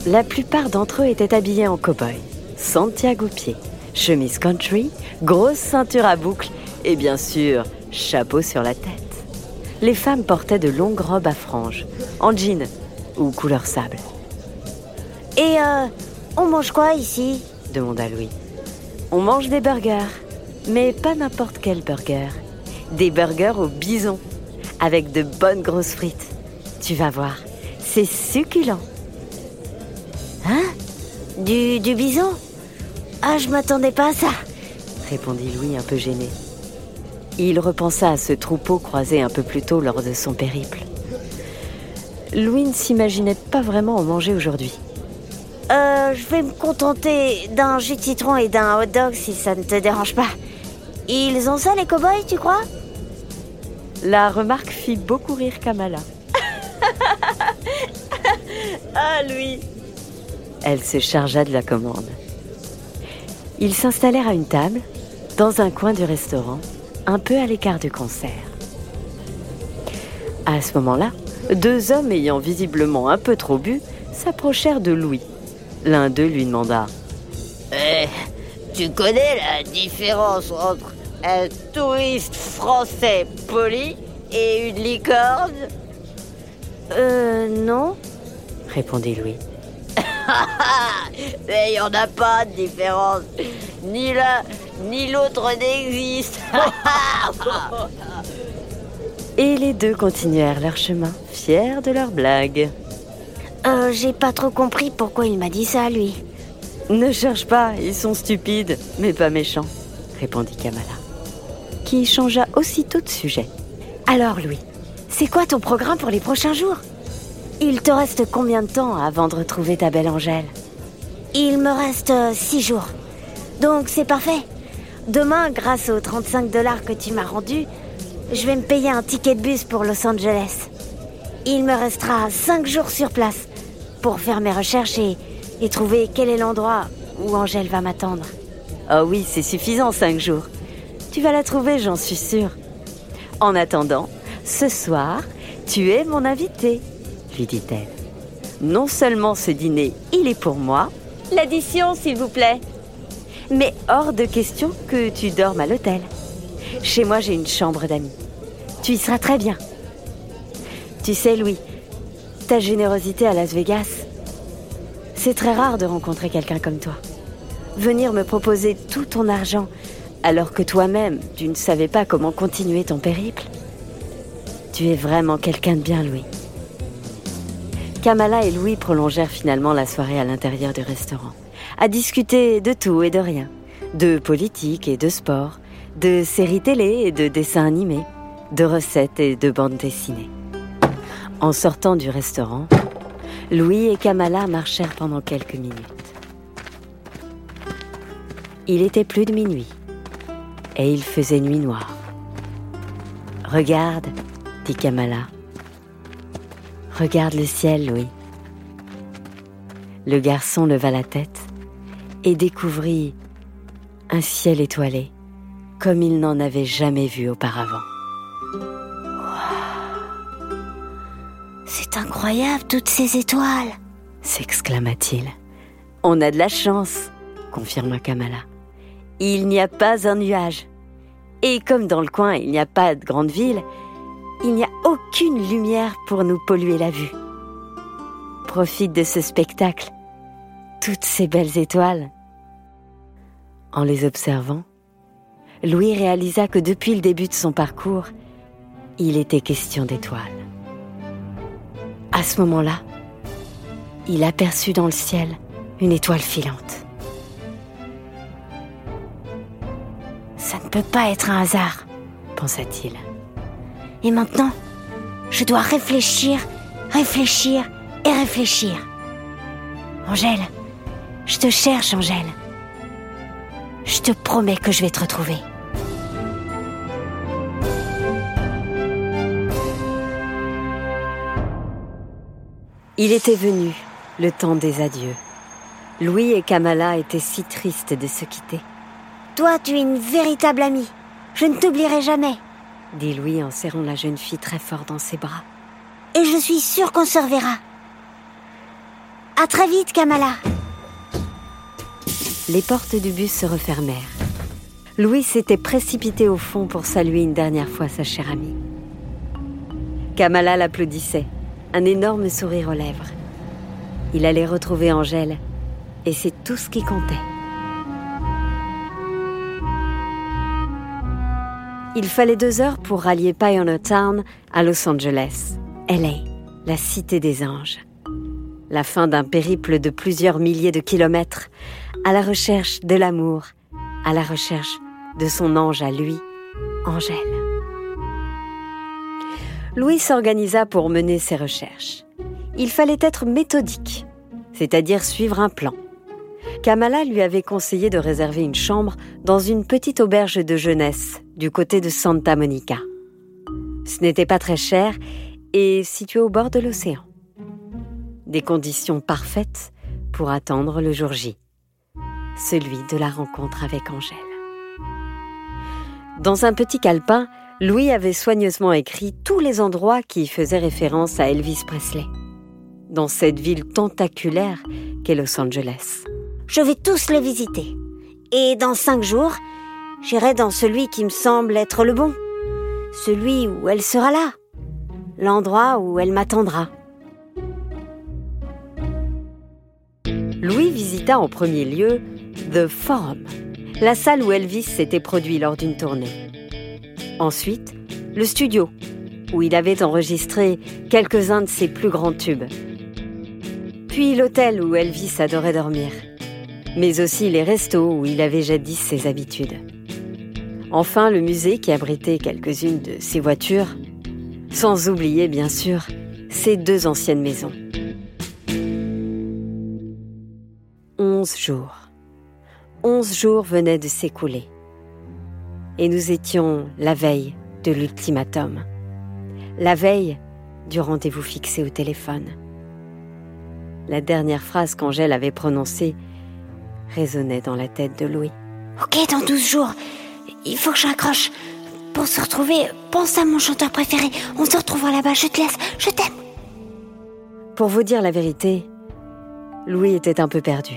La plupart d'entre eux étaient habillés en cow-boy, Santiago pied, chemise country, grosse ceinture à boucles et bien sûr, chapeau sur la tête. Les femmes portaient de longues robes à franges, en jean ou couleur sable. Et euh, on mange quoi ici? demanda Louis. On mange des burgers, mais pas n'importe quel burger. Des burgers au bison, avec de bonnes grosses frites. Tu vas voir, c'est succulent. Hein? Du, du bison? Ah, je m'attendais pas à ça, répondit Louis un peu gêné. Il repensa à ce troupeau croisé un peu plus tôt lors de son périple. Louis ne s'imaginait pas vraiment en manger aujourd'hui. Euh, je vais me contenter d'un jus de citron et d'un hot dog si ça ne te dérange pas. Ils ont ça les cow-boys, tu crois? La remarque fit beaucoup rire Kamala. ah, Louis Elle se chargea de la commande. Ils s'installèrent à une table, dans un coin du restaurant, un peu à l'écart du concert. À ce moment-là, deux hommes ayant visiblement un peu trop bu s'approchèrent de Louis. L'un d'eux lui demanda Eh, tu connais la différence entre un touriste français poli et une licorne? Euh, non répondit Louis. Mais il n'y en a pas de différence. Ni l'un ni l'autre n'existe. Et les deux continuèrent leur chemin, fiers de leur blague. Euh, j'ai pas trop compris pourquoi il m'a dit ça, lui. Ne cherche pas, ils sont stupides, mais pas méchants, répondit Kamala, qui changea aussitôt de sujet. Alors, Louis, c'est quoi ton programme pour les prochains jours? Il te reste combien de temps avant de retrouver ta belle Angèle? Il me reste euh, six jours. Donc c'est parfait. Demain, grâce aux 35 dollars que tu m'as rendus, je vais me payer un ticket de bus pour Los Angeles. Il me restera cinq jours sur place pour faire mes recherches et, et trouver quel est l'endroit où Angèle va m'attendre. Oh oui, c'est suffisant, cinq jours. Tu vas la trouver, j'en suis sûre. En attendant, ce soir, tu es mon invité, lui dit-elle. Non seulement ce dîner, il est pour moi, l'addition, s'il vous plaît. Mais hors de question que tu dormes à l'hôtel. Chez moi, j'ai une chambre d'amis. Tu y seras très bien. Tu sais, Louis, ta générosité à Las Vegas, c'est très rare de rencontrer quelqu'un comme toi. Venir me proposer tout ton argent alors que toi-même, tu ne savais pas comment continuer ton périple. Tu es vraiment quelqu'un de bien, Louis. Kamala et Louis prolongèrent finalement la soirée à l'intérieur du restaurant, à discuter de tout et de rien, de politique et de sport, de séries télé et de dessins animés, de recettes et de bandes dessinées. En sortant du restaurant, Louis et Kamala marchèrent pendant quelques minutes. Il était plus de minuit et il faisait nuit noire. Regarde, dit Kamala. Regarde le ciel, Louis. Le garçon leva la tête et découvrit un ciel étoilé comme il n'en avait jamais vu auparavant. C'est incroyable, toutes ces étoiles s'exclama-t-il. On a de la chance, confirma Kamala. Il n'y a pas un nuage. Et comme dans le coin, il n'y a pas de grande ville, il n'y a aucune lumière pour nous polluer la vue. Profite de ce spectacle, toutes ces belles étoiles. En les observant, Louis réalisa que depuis le début de son parcours, il était question d'étoiles. À ce moment-là, il aperçut dans le ciel une étoile filante. Ça ne peut pas être un hasard, pensa-t-il. Et maintenant, je dois réfléchir, réfléchir et réfléchir. Angèle, je te cherche, Angèle. Je te promets que je vais te retrouver. Il était venu, le temps des adieux. Louis et Kamala étaient si tristes de se quitter. Toi, tu es une véritable amie. Je ne t'oublierai jamais. Dit Louis en serrant la jeune fille très fort dans ses bras. Et je suis sûre qu'on se reverra. À très vite, Kamala. Les portes du bus se refermèrent. Louis s'était précipité au fond pour saluer une dernière fois sa chère amie. Kamala l'applaudissait, un énorme sourire aux lèvres. Il allait retrouver Angèle, et c'est tout ce qui comptait. Il fallait deux heures pour rallier Pioneer Town à Los Angeles, LA, la cité des anges. La fin d'un périple de plusieurs milliers de kilomètres à la recherche de l'amour, à la recherche de son ange à lui, Angèle. Louis s'organisa pour mener ses recherches. Il fallait être méthodique, c'est-à-dire suivre un plan. Kamala lui avait conseillé de réserver une chambre dans une petite auberge de jeunesse du côté de Santa Monica. Ce n'était pas très cher et situé au bord de l'océan. Des conditions parfaites pour attendre le jour J, celui de la rencontre avec Angèle. Dans un petit calepin, Louis avait soigneusement écrit tous les endroits qui faisaient référence à Elvis Presley, dans cette ville tentaculaire qu'est Los Angeles. Je vais tous les visiter. Et dans cinq jours, j'irai dans celui qui me semble être le bon. Celui où elle sera là. L'endroit où elle m'attendra. Louis visita en premier lieu The Forum, la salle où Elvis s'était produit lors d'une tournée. Ensuite, le studio, où il avait enregistré quelques-uns de ses plus grands tubes. Puis l'hôtel où Elvis adorait dormir, mais aussi les restos où il avait jadis ses habitudes. Enfin, le musée qui abritait quelques-unes de ses voitures, sans oublier bien sûr ses deux anciennes maisons. Onze jours. Onze jours venaient de s'écouler et nous étions la veille de l'ultimatum, la veille du rendez-vous fixé au téléphone. La dernière phrase qu'Angèle avait prononcée résonnait dans la tête de Louis. Ok, dans 12 jours, il faut que je raccroche. Pour se retrouver, pense à mon chanteur préféré. On se retrouvera là-bas, je te laisse, je t'aime. Pour vous dire la vérité, Louis était un peu perdu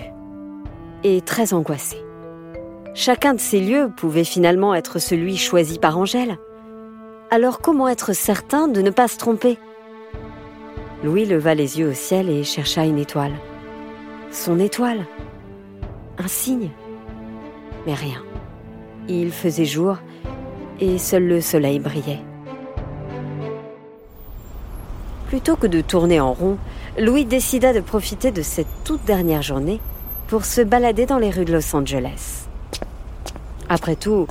et très angoissé. Chacun de ces lieux pouvait finalement être celui choisi par Angèle. Alors comment être certain de ne pas se tromper? Louis leva les yeux au ciel et chercha une étoile. Son étoile Un signe Mais rien. Il faisait jour et seul le soleil brillait. Plutôt que de tourner en rond, Louis décida de profiter de cette toute dernière journée pour se balader dans les rues de Los Angeles. Après tout,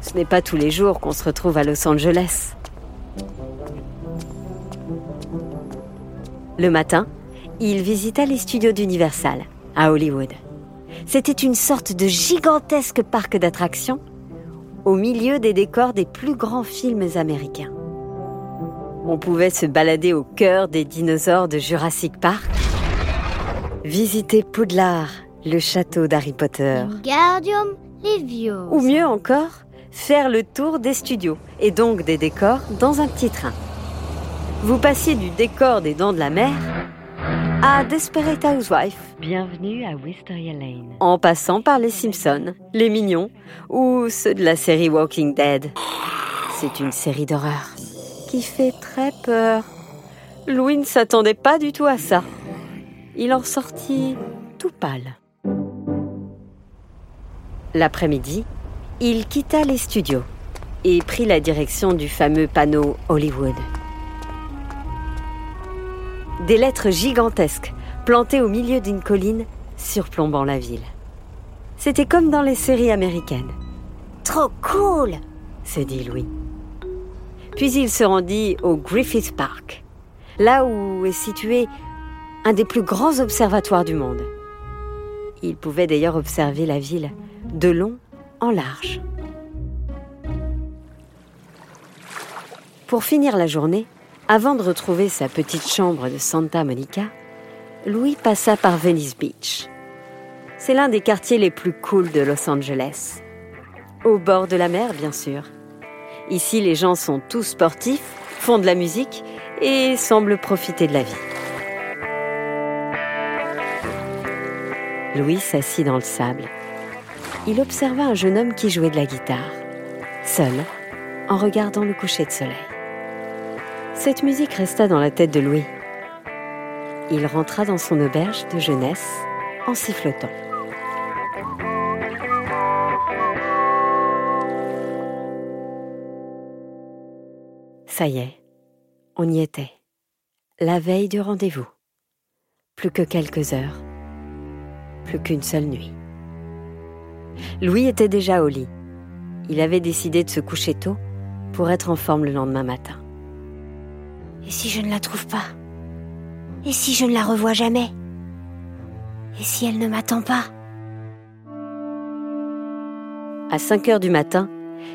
ce n'est pas tous les jours qu'on se retrouve à Los Angeles. Le matin, il visita les studios d'Universal, à Hollywood. C'était une sorte de gigantesque parc d'attractions au milieu des décors des plus grands films américains. On pouvait se balader au cœur des dinosaures de Jurassic Park, visiter Poudlard, le château d'Harry Potter. Ou mieux encore, faire le tour des studios et donc des décors dans un petit train. Vous passiez du décor des Dents de la Mer à Desperate Housewife. Bienvenue à Wisteria Lane. En passant par les Simpsons, les Mignons ou ceux de la série Walking Dead. C'est une série d'horreur qui fait très peur. Louis ne s'attendait pas du tout à ça. Il en sortit tout pâle. L'après-midi, il quitta les studios et prit la direction du fameux panneau Hollywood. Des lettres gigantesques plantées au milieu d'une colline surplombant la ville. C'était comme dans les séries américaines. Trop cool se dit Louis. Puis il se rendit au Griffith Park, là où est situé un des plus grands observatoires du monde. Il pouvait d'ailleurs observer la ville de long en large. Pour finir la journée, avant de retrouver sa petite chambre de Santa Monica, Louis passa par Venice Beach. C'est l'un des quartiers les plus cools de Los Angeles. Au bord de la mer, bien sûr. Ici, les gens sont tous sportifs, font de la musique et semblent profiter de la vie. Louis s'assit dans le sable. Il observa un jeune homme qui jouait de la guitare, seul, en regardant le coucher de soleil. Cette musique resta dans la tête de Louis. Il rentra dans son auberge de jeunesse en sifflotant. Ça y est, on y était. La veille du rendez-vous. Plus que quelques heures. Plus qu'une seule nuit. Louis était déjà au lit. Il avait décidé de se coucher tôt pour être en forme le lendemain matin. Et si je ne la trouve pas? Et si je ne la revois jamais? Et si elle ne m'attend pas? À 5 heures du matin,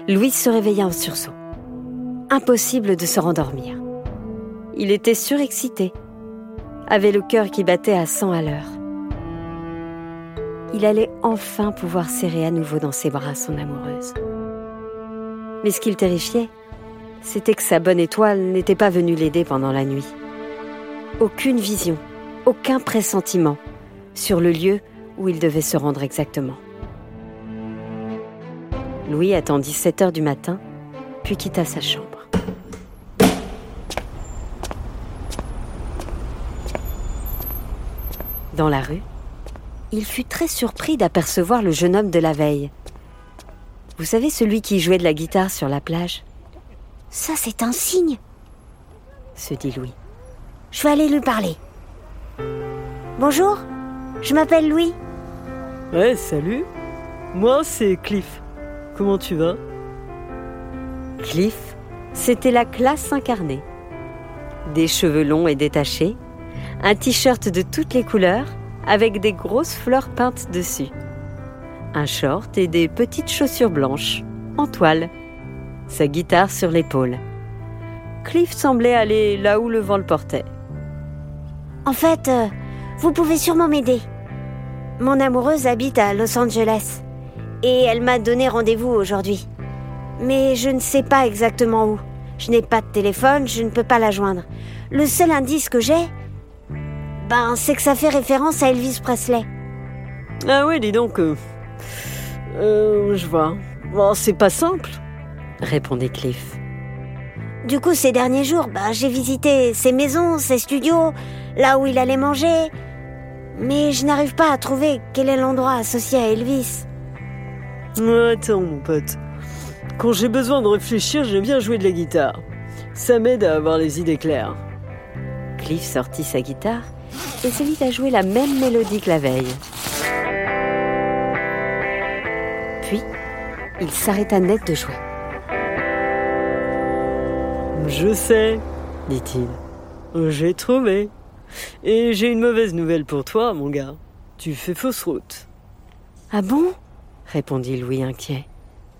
Louis se réveilla en sursaut. Impossible de se rendormir. Il était surexcité, avait le cœur qui battait à 100 à l'heure. Il allait enfin pouvoir serrer à nouveau dans ses bras son amoureuse. Mais ce qui le terrifiait, c'était que sa bonne étoile n'était pas venue l'aider pendant la nuit. Aucune vision, aucun pressentiment sur le lieu où il devait se rendre exactement. Louis attendit 7 heures du matin, puis quitta sa chambre. Dans la rue, il fut très surpris d'apercevoir le jeune homme de la veille. Vous savez celui qui jouait de la guitare sur la plage? Ça, c'est un signe, se dit Louis. Je vais aller lui parler. Bonjour, je m'appelle Louis. Ouais, salut. Moi, c'est Cliff. Comment tu vas? Cliff, c'était la classe incarnée. Des cheveux longs et détachés, un t-shirt de toutes les couleurs avec des grosses fleurs peintes dessus, un short et des petites chaussures blanches, en toile, sa guitare sur l'épaule. Cliff semblait aller là où le vent le portait. En fait, euh, vous pouvez sûrement m'aider. Mon amoureuse habite à Los Angeles et elle m'a donné rendez-vous aujourd'hui. Mais je ne sais pas exactement où. Je n'ai pas de téléphone, je ne peux pas la joindre. Le seul indice que j'ai, ben, c'est que ça fait référence à Elvis Presley. Ah oui, dis donc. Euh, euh, je vois. Bon, c'est pas simple. répondait Cliff. Du coup, ces derniers jours, ben, j'ai visité ses maisons, ses studios, là où il allait manger. Mais je n'arrive pas à trouver quel est l'endroit associé à Elvis. Attends, mon pote. Quand j'ai besoin de réfléchir, j'aime bien jouer de la guitare. Ça m'aide à avoir les idées claires. Cliff sortit sa guitare et se mit à jouer la même mélodie que la veille. Puis, il s'arrêta net de jouer. Je sais, dit-il. J'ai trouvé. Et j'ai une mauvaise nouvelle pour toi, mon gars. Tu fais fausse route. Ah bon? répondit Louis inquiet.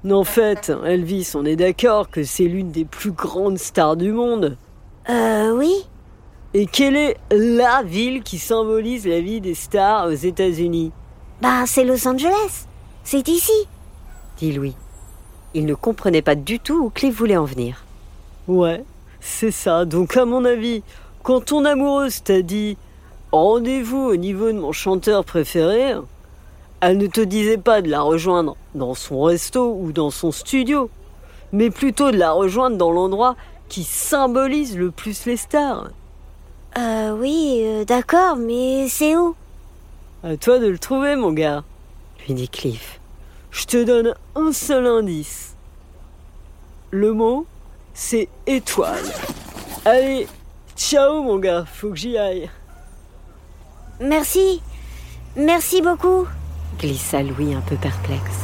En fait, Elvis, on est d'accord que c'est l'une des plus grandes stars du monde. Euh, oui. Et quelle est la ville qui symbolise la vie des stars aux États-Unis? Bah, c'est Los Angeles. C'est ici. dit Louis. Il ne comprenait pas du tout où Cliff voulait en venir. Ouais, c'est ça. Donc, à mon avis, quand ton amoureuse t'a dit rendez-vous au niveau de mon chanteur préféré, elle ne te disait pas de la rejoindre dans son resto ou dans son studio, mais plutôt de la rejoindre dans l'endroit qui symbolise le plus les stars. Euh, oui, euh, d'accord, mais c'est où? À toi de le trouver, mon gars, lui dit Cliff. Je te donne un seul indice. Le mot, c'est étoile. Allez, ciao, mon gars, faut que j'y aille. Merci. Merci beaucoup. glissa Louis un peu perplexe.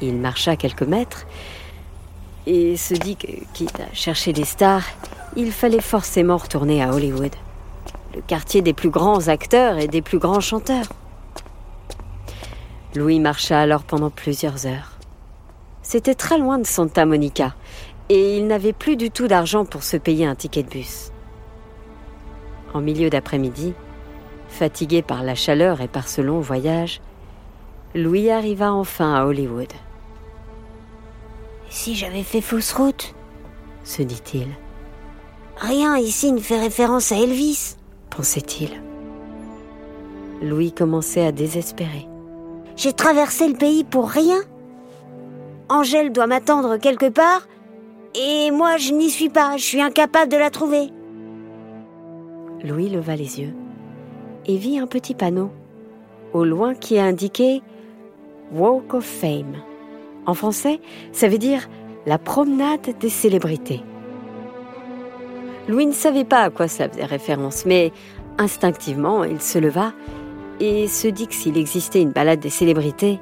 Il marcha quelques mètres et se dit que, quitte à chercher des stars, il fallait forcément retourner à Hollywood, le quartier des plus grands acteurs et des plus grands chanteurs. Louis marcha alors pendant plusieurs heures. C'était très loin de Santa Monica, et il n'avait plus du tout d'argent pour se payer un ticket de bus. En milieu d'après-midi, fatigué par la chaleur et par ce long voyage, Louis arriva enfin à Hollywood. Si j'avais fait fausse route se dit-il. Rien ici ne fait référence à Elvis, pensait-il. Louis commençait à désespérer. J'ai traversé le pays pour rien Angèle doit m'attendre quelque part, et moi je n'y suis pas, je suis incapable de la trouver. Louis leva les yeux et vit un petit panneau au loin qui a indiqué Walk of Fame. En français, ça veut dire la promenade des célébrités. Louis ne savait pas à quoi ça faisait référence, mais instinctivement, il se leva et se dit que s'il existait une balade des célébrités,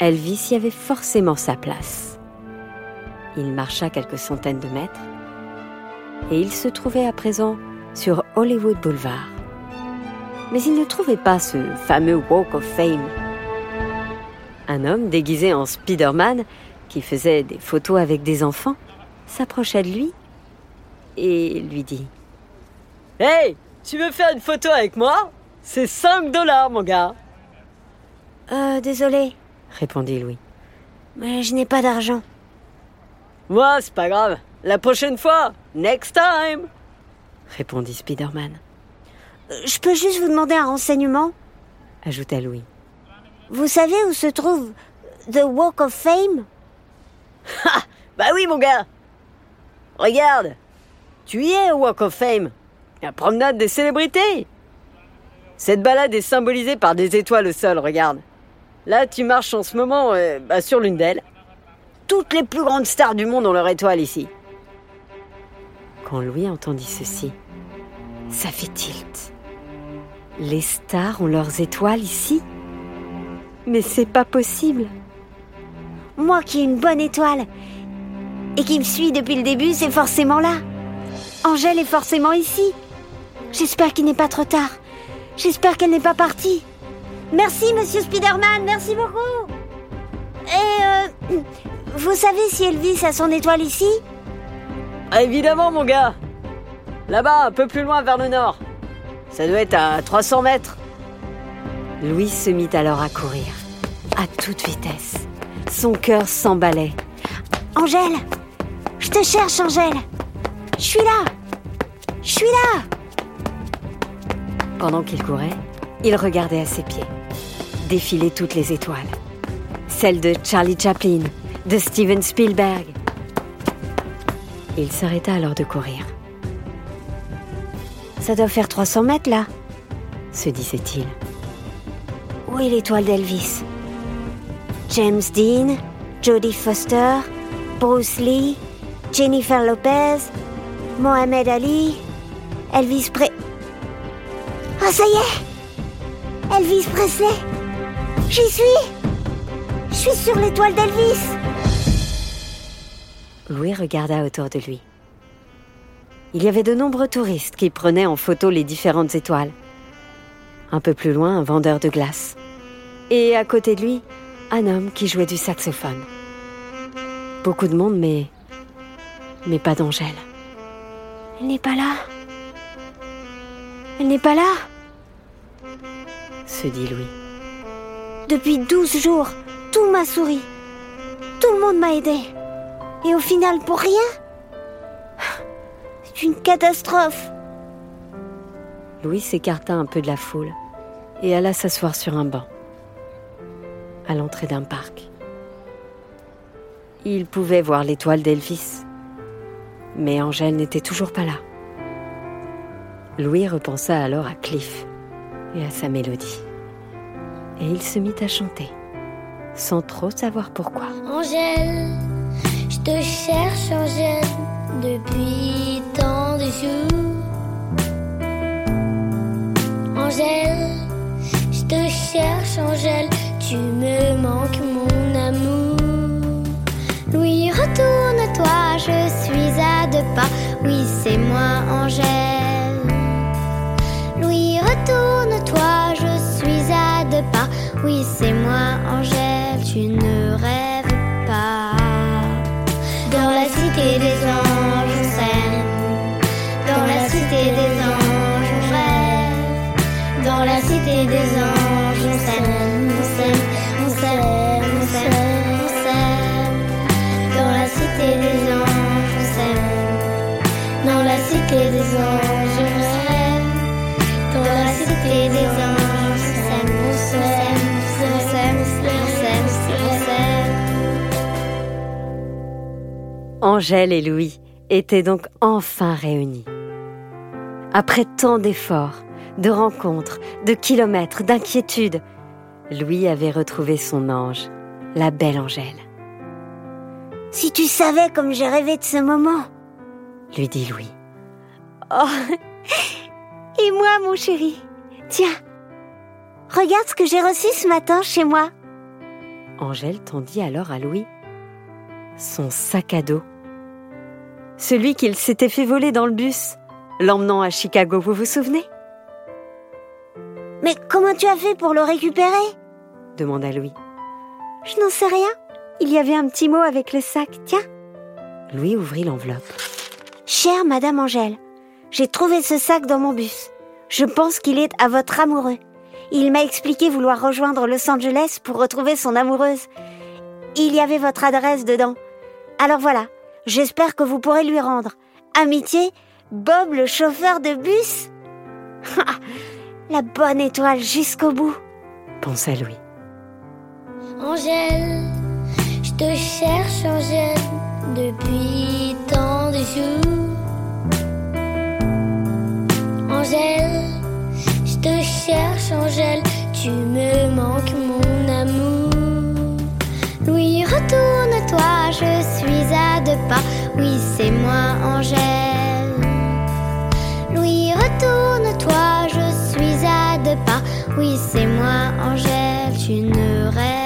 Elvis y avait forcément sa place. Il marcha quelques centaines de mètres et il se trouvait à présent sur Hollywood Boulevard. Mais il ne trouvait pas ce fameux Walk of Fame. Un homme déguisé en Spider-Man qui faisait des photos avec des enfants s'approcha de lui et lui dit Hey, tu veux faire une photo avec moi? C'est 5 dollars, mon gars. Euh, désolé, répondit Louis. Mais je n'ai pas d'argent. Moi, c'est pas grave. La prochaine fois, next time, répondit Spider-Man. Euh, je peux juste vous demander un renseignement ajouta Louis. Vous savez où se trouve The Walk of Fame? Ha Bah oui, mon gars Regarde Tu y es au Walk of Fame La promenade des célébrités Cette balade est symbolisée par des étoiles au sol, regarde. Là, tu marches en ce moment euh, bah, sur l'une d'elles. Toutes les plus grandes stars du monde ont leur étoile ici. Quand Louis entendit ceci, ça fit tilt. Les stars ont leurs étoiles ici Mais c'est pas possible. Moi qui ai une bonne étoile et qui me suis depuis le début, c'est forcément là. Angèle est forcément ici. J'espère qu'il n'est pas trop tard. J'espère qu'elle n'est pas partie. Merci, monsieur Spider-Man, merci beaucoup. Et euh, vous savez si Elvis a son étoile ici ah, Évidemment, mon gars. Là-bas, un peu plus loin vers le nord. Ça doit être à 300 mètres. Louis se mit alors à courir, à toute vitesse. Son cœur s'emballait. Angèle Je te cherche, Angèle Je suis là Je suis là Pendant qu'il courait, il regardait à ses pieds défiler toutes les étoiles. Celles de Charlie Chaplin, de Steven Spielberg. Il s'arrêta alors de courir. Ça doit faire 300 mètres là, se disait-il. Où est l'étoile d'Elvis? James Dean, Jodie Foster, Bruce Lee, Jennifer Lopez, Mohamed Ali, Elvis Pre... Ah ça y est Elvis Presley J'y suis Je suis sur l'étoile d'Elvis Louis regarda autour de lui. Il y avait de nombreux touristes qui prenaient en photo les différentes étoiles. Un peu plus loin, un vendeur de glace. Et à côté de lui, un homme qui jouait du saxophone. Beaucoup de monde, mais. mais pas d'Angèle. Elle n'est pas là. Elle n'est pas là, se dit Louis. Depuis douze jours, tout m'a souri. Tout le monde m'a aidé. Et au final, pour rien C'est une catastrophe. Louis s'écarta un peu de la foule et alla s'asseoir sur un banc, à l'entrée d'un parc. Il pouvait voir l'étoile d'Elvis, mais Angèle n'était toujours pas là. Louis repensa alors à Cliff et à sa mélodie et il se mit à chanter, sans trop savoir pourquoi. Angèle, te cherche, Angèle, depuis tant de jours. Angèle, je te cherche, Angèle, tu me manques, mon amour. Louis, retourne-toi, je suis à deux pas. Oui, c'est moi, Angèle. Louis, retourne-toi, je suis à deux pas. Oui, c'est moi, Angèle, tu ne rêves Angèle et Louis étaient donc enfin réunis. Après tant d'efforts, de rencontres, de kilomètres, d'inquiétudes, Louis avait retrouvé son ange, la belle Angèle. Si tu savais comme j'ai rêvé de ce moment, lui dit Louis. Oh, et moi, mon chéri, tiens, regarde ce que j'ai reçu ce matin chez moi. Angèle tendit alors à Louis son sac à dos. Celui qu'il s'était fait voler dans le bus, l'emmenant à Chicago, vous vous souvenez? Mais comment tu as fait pour le récupérer? demanda Louis. Je n'en sais rien. Il y avait un petit mot avec le sac. Tiens. Louis ouvrit l'enveloppe. Chère Madame Angèle, j'ai trouvé ce sac dans mon bus. Je pense qu'il est à votre amoureux. Il m'a expliqué vouloir rejoindre Los Angeles pour retrouver son amoureuse. Il y avait votre adresse dedans. Alors voilà, j'espère que vous pourrez lui rendre. Amitié, Bob le chauffeur de bus La bonne étoile jusqu'au bout, pensa Louis. Angèle, je te cherche, Angèle, depuis tant de jours. Angèle, je te cherche, Angèle, tu me manques, mon amour. Louis, retourne-toi, je suis à Oui, c'est moi, Angèle. Louis, retourne-toi, je suis à deux pas. Oui, c'est moi, Angèle, tu ne rêves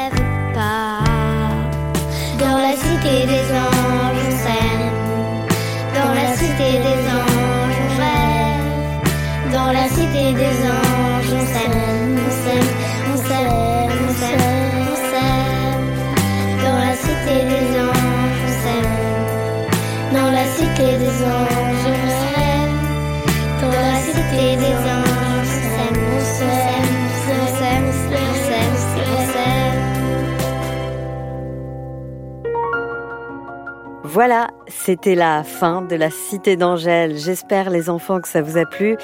Voilà, c'était la fin de la Cité d'Angèle. J'espère, les enfants, que ça vous a plu.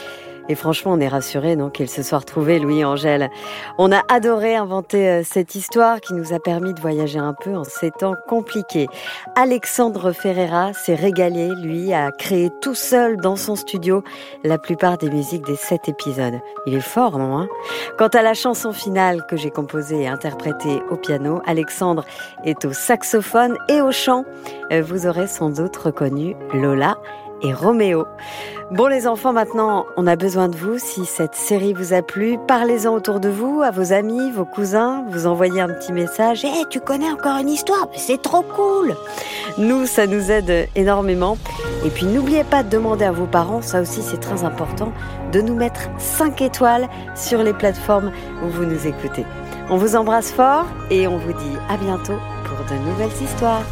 Et franchement, on est rassurés donc qu'ils se soient retrouvés, Louis Angèle. On a adoré inventer euh, cette histoire qui nous a permis de voyager un peu en ces temps compliqués. Alexandre Ferreira s'est régalé, lui, à créer tout seul dans son studio la plupart des musiques des sept épisodes. Il est fort, non hein? Quant à la chanson finale que j'ai composée et interprétée au piano, Alexandre est au saxophone et au chant. Euh, Vous aurez sans doute reconnu Lola et Roméo. Bon les enfants, maintenant on a besoin de vous. Si cette série vous a plu, parlez-en autour de vous, à vos amis, vos cousins, vous envoyez un petit message. Eh, tu connais encore une histoire? C'est trop cool Nous, ça nous aide énormément. Et puis n'oubliez pas de demander à vos parents, ça aussi c'est très important, de nous mettre 5 étoiles sur les plateformes où vous nous écoutez. On vous embrasse fort et on vous dit à bientôt pour de nouvelles histoires.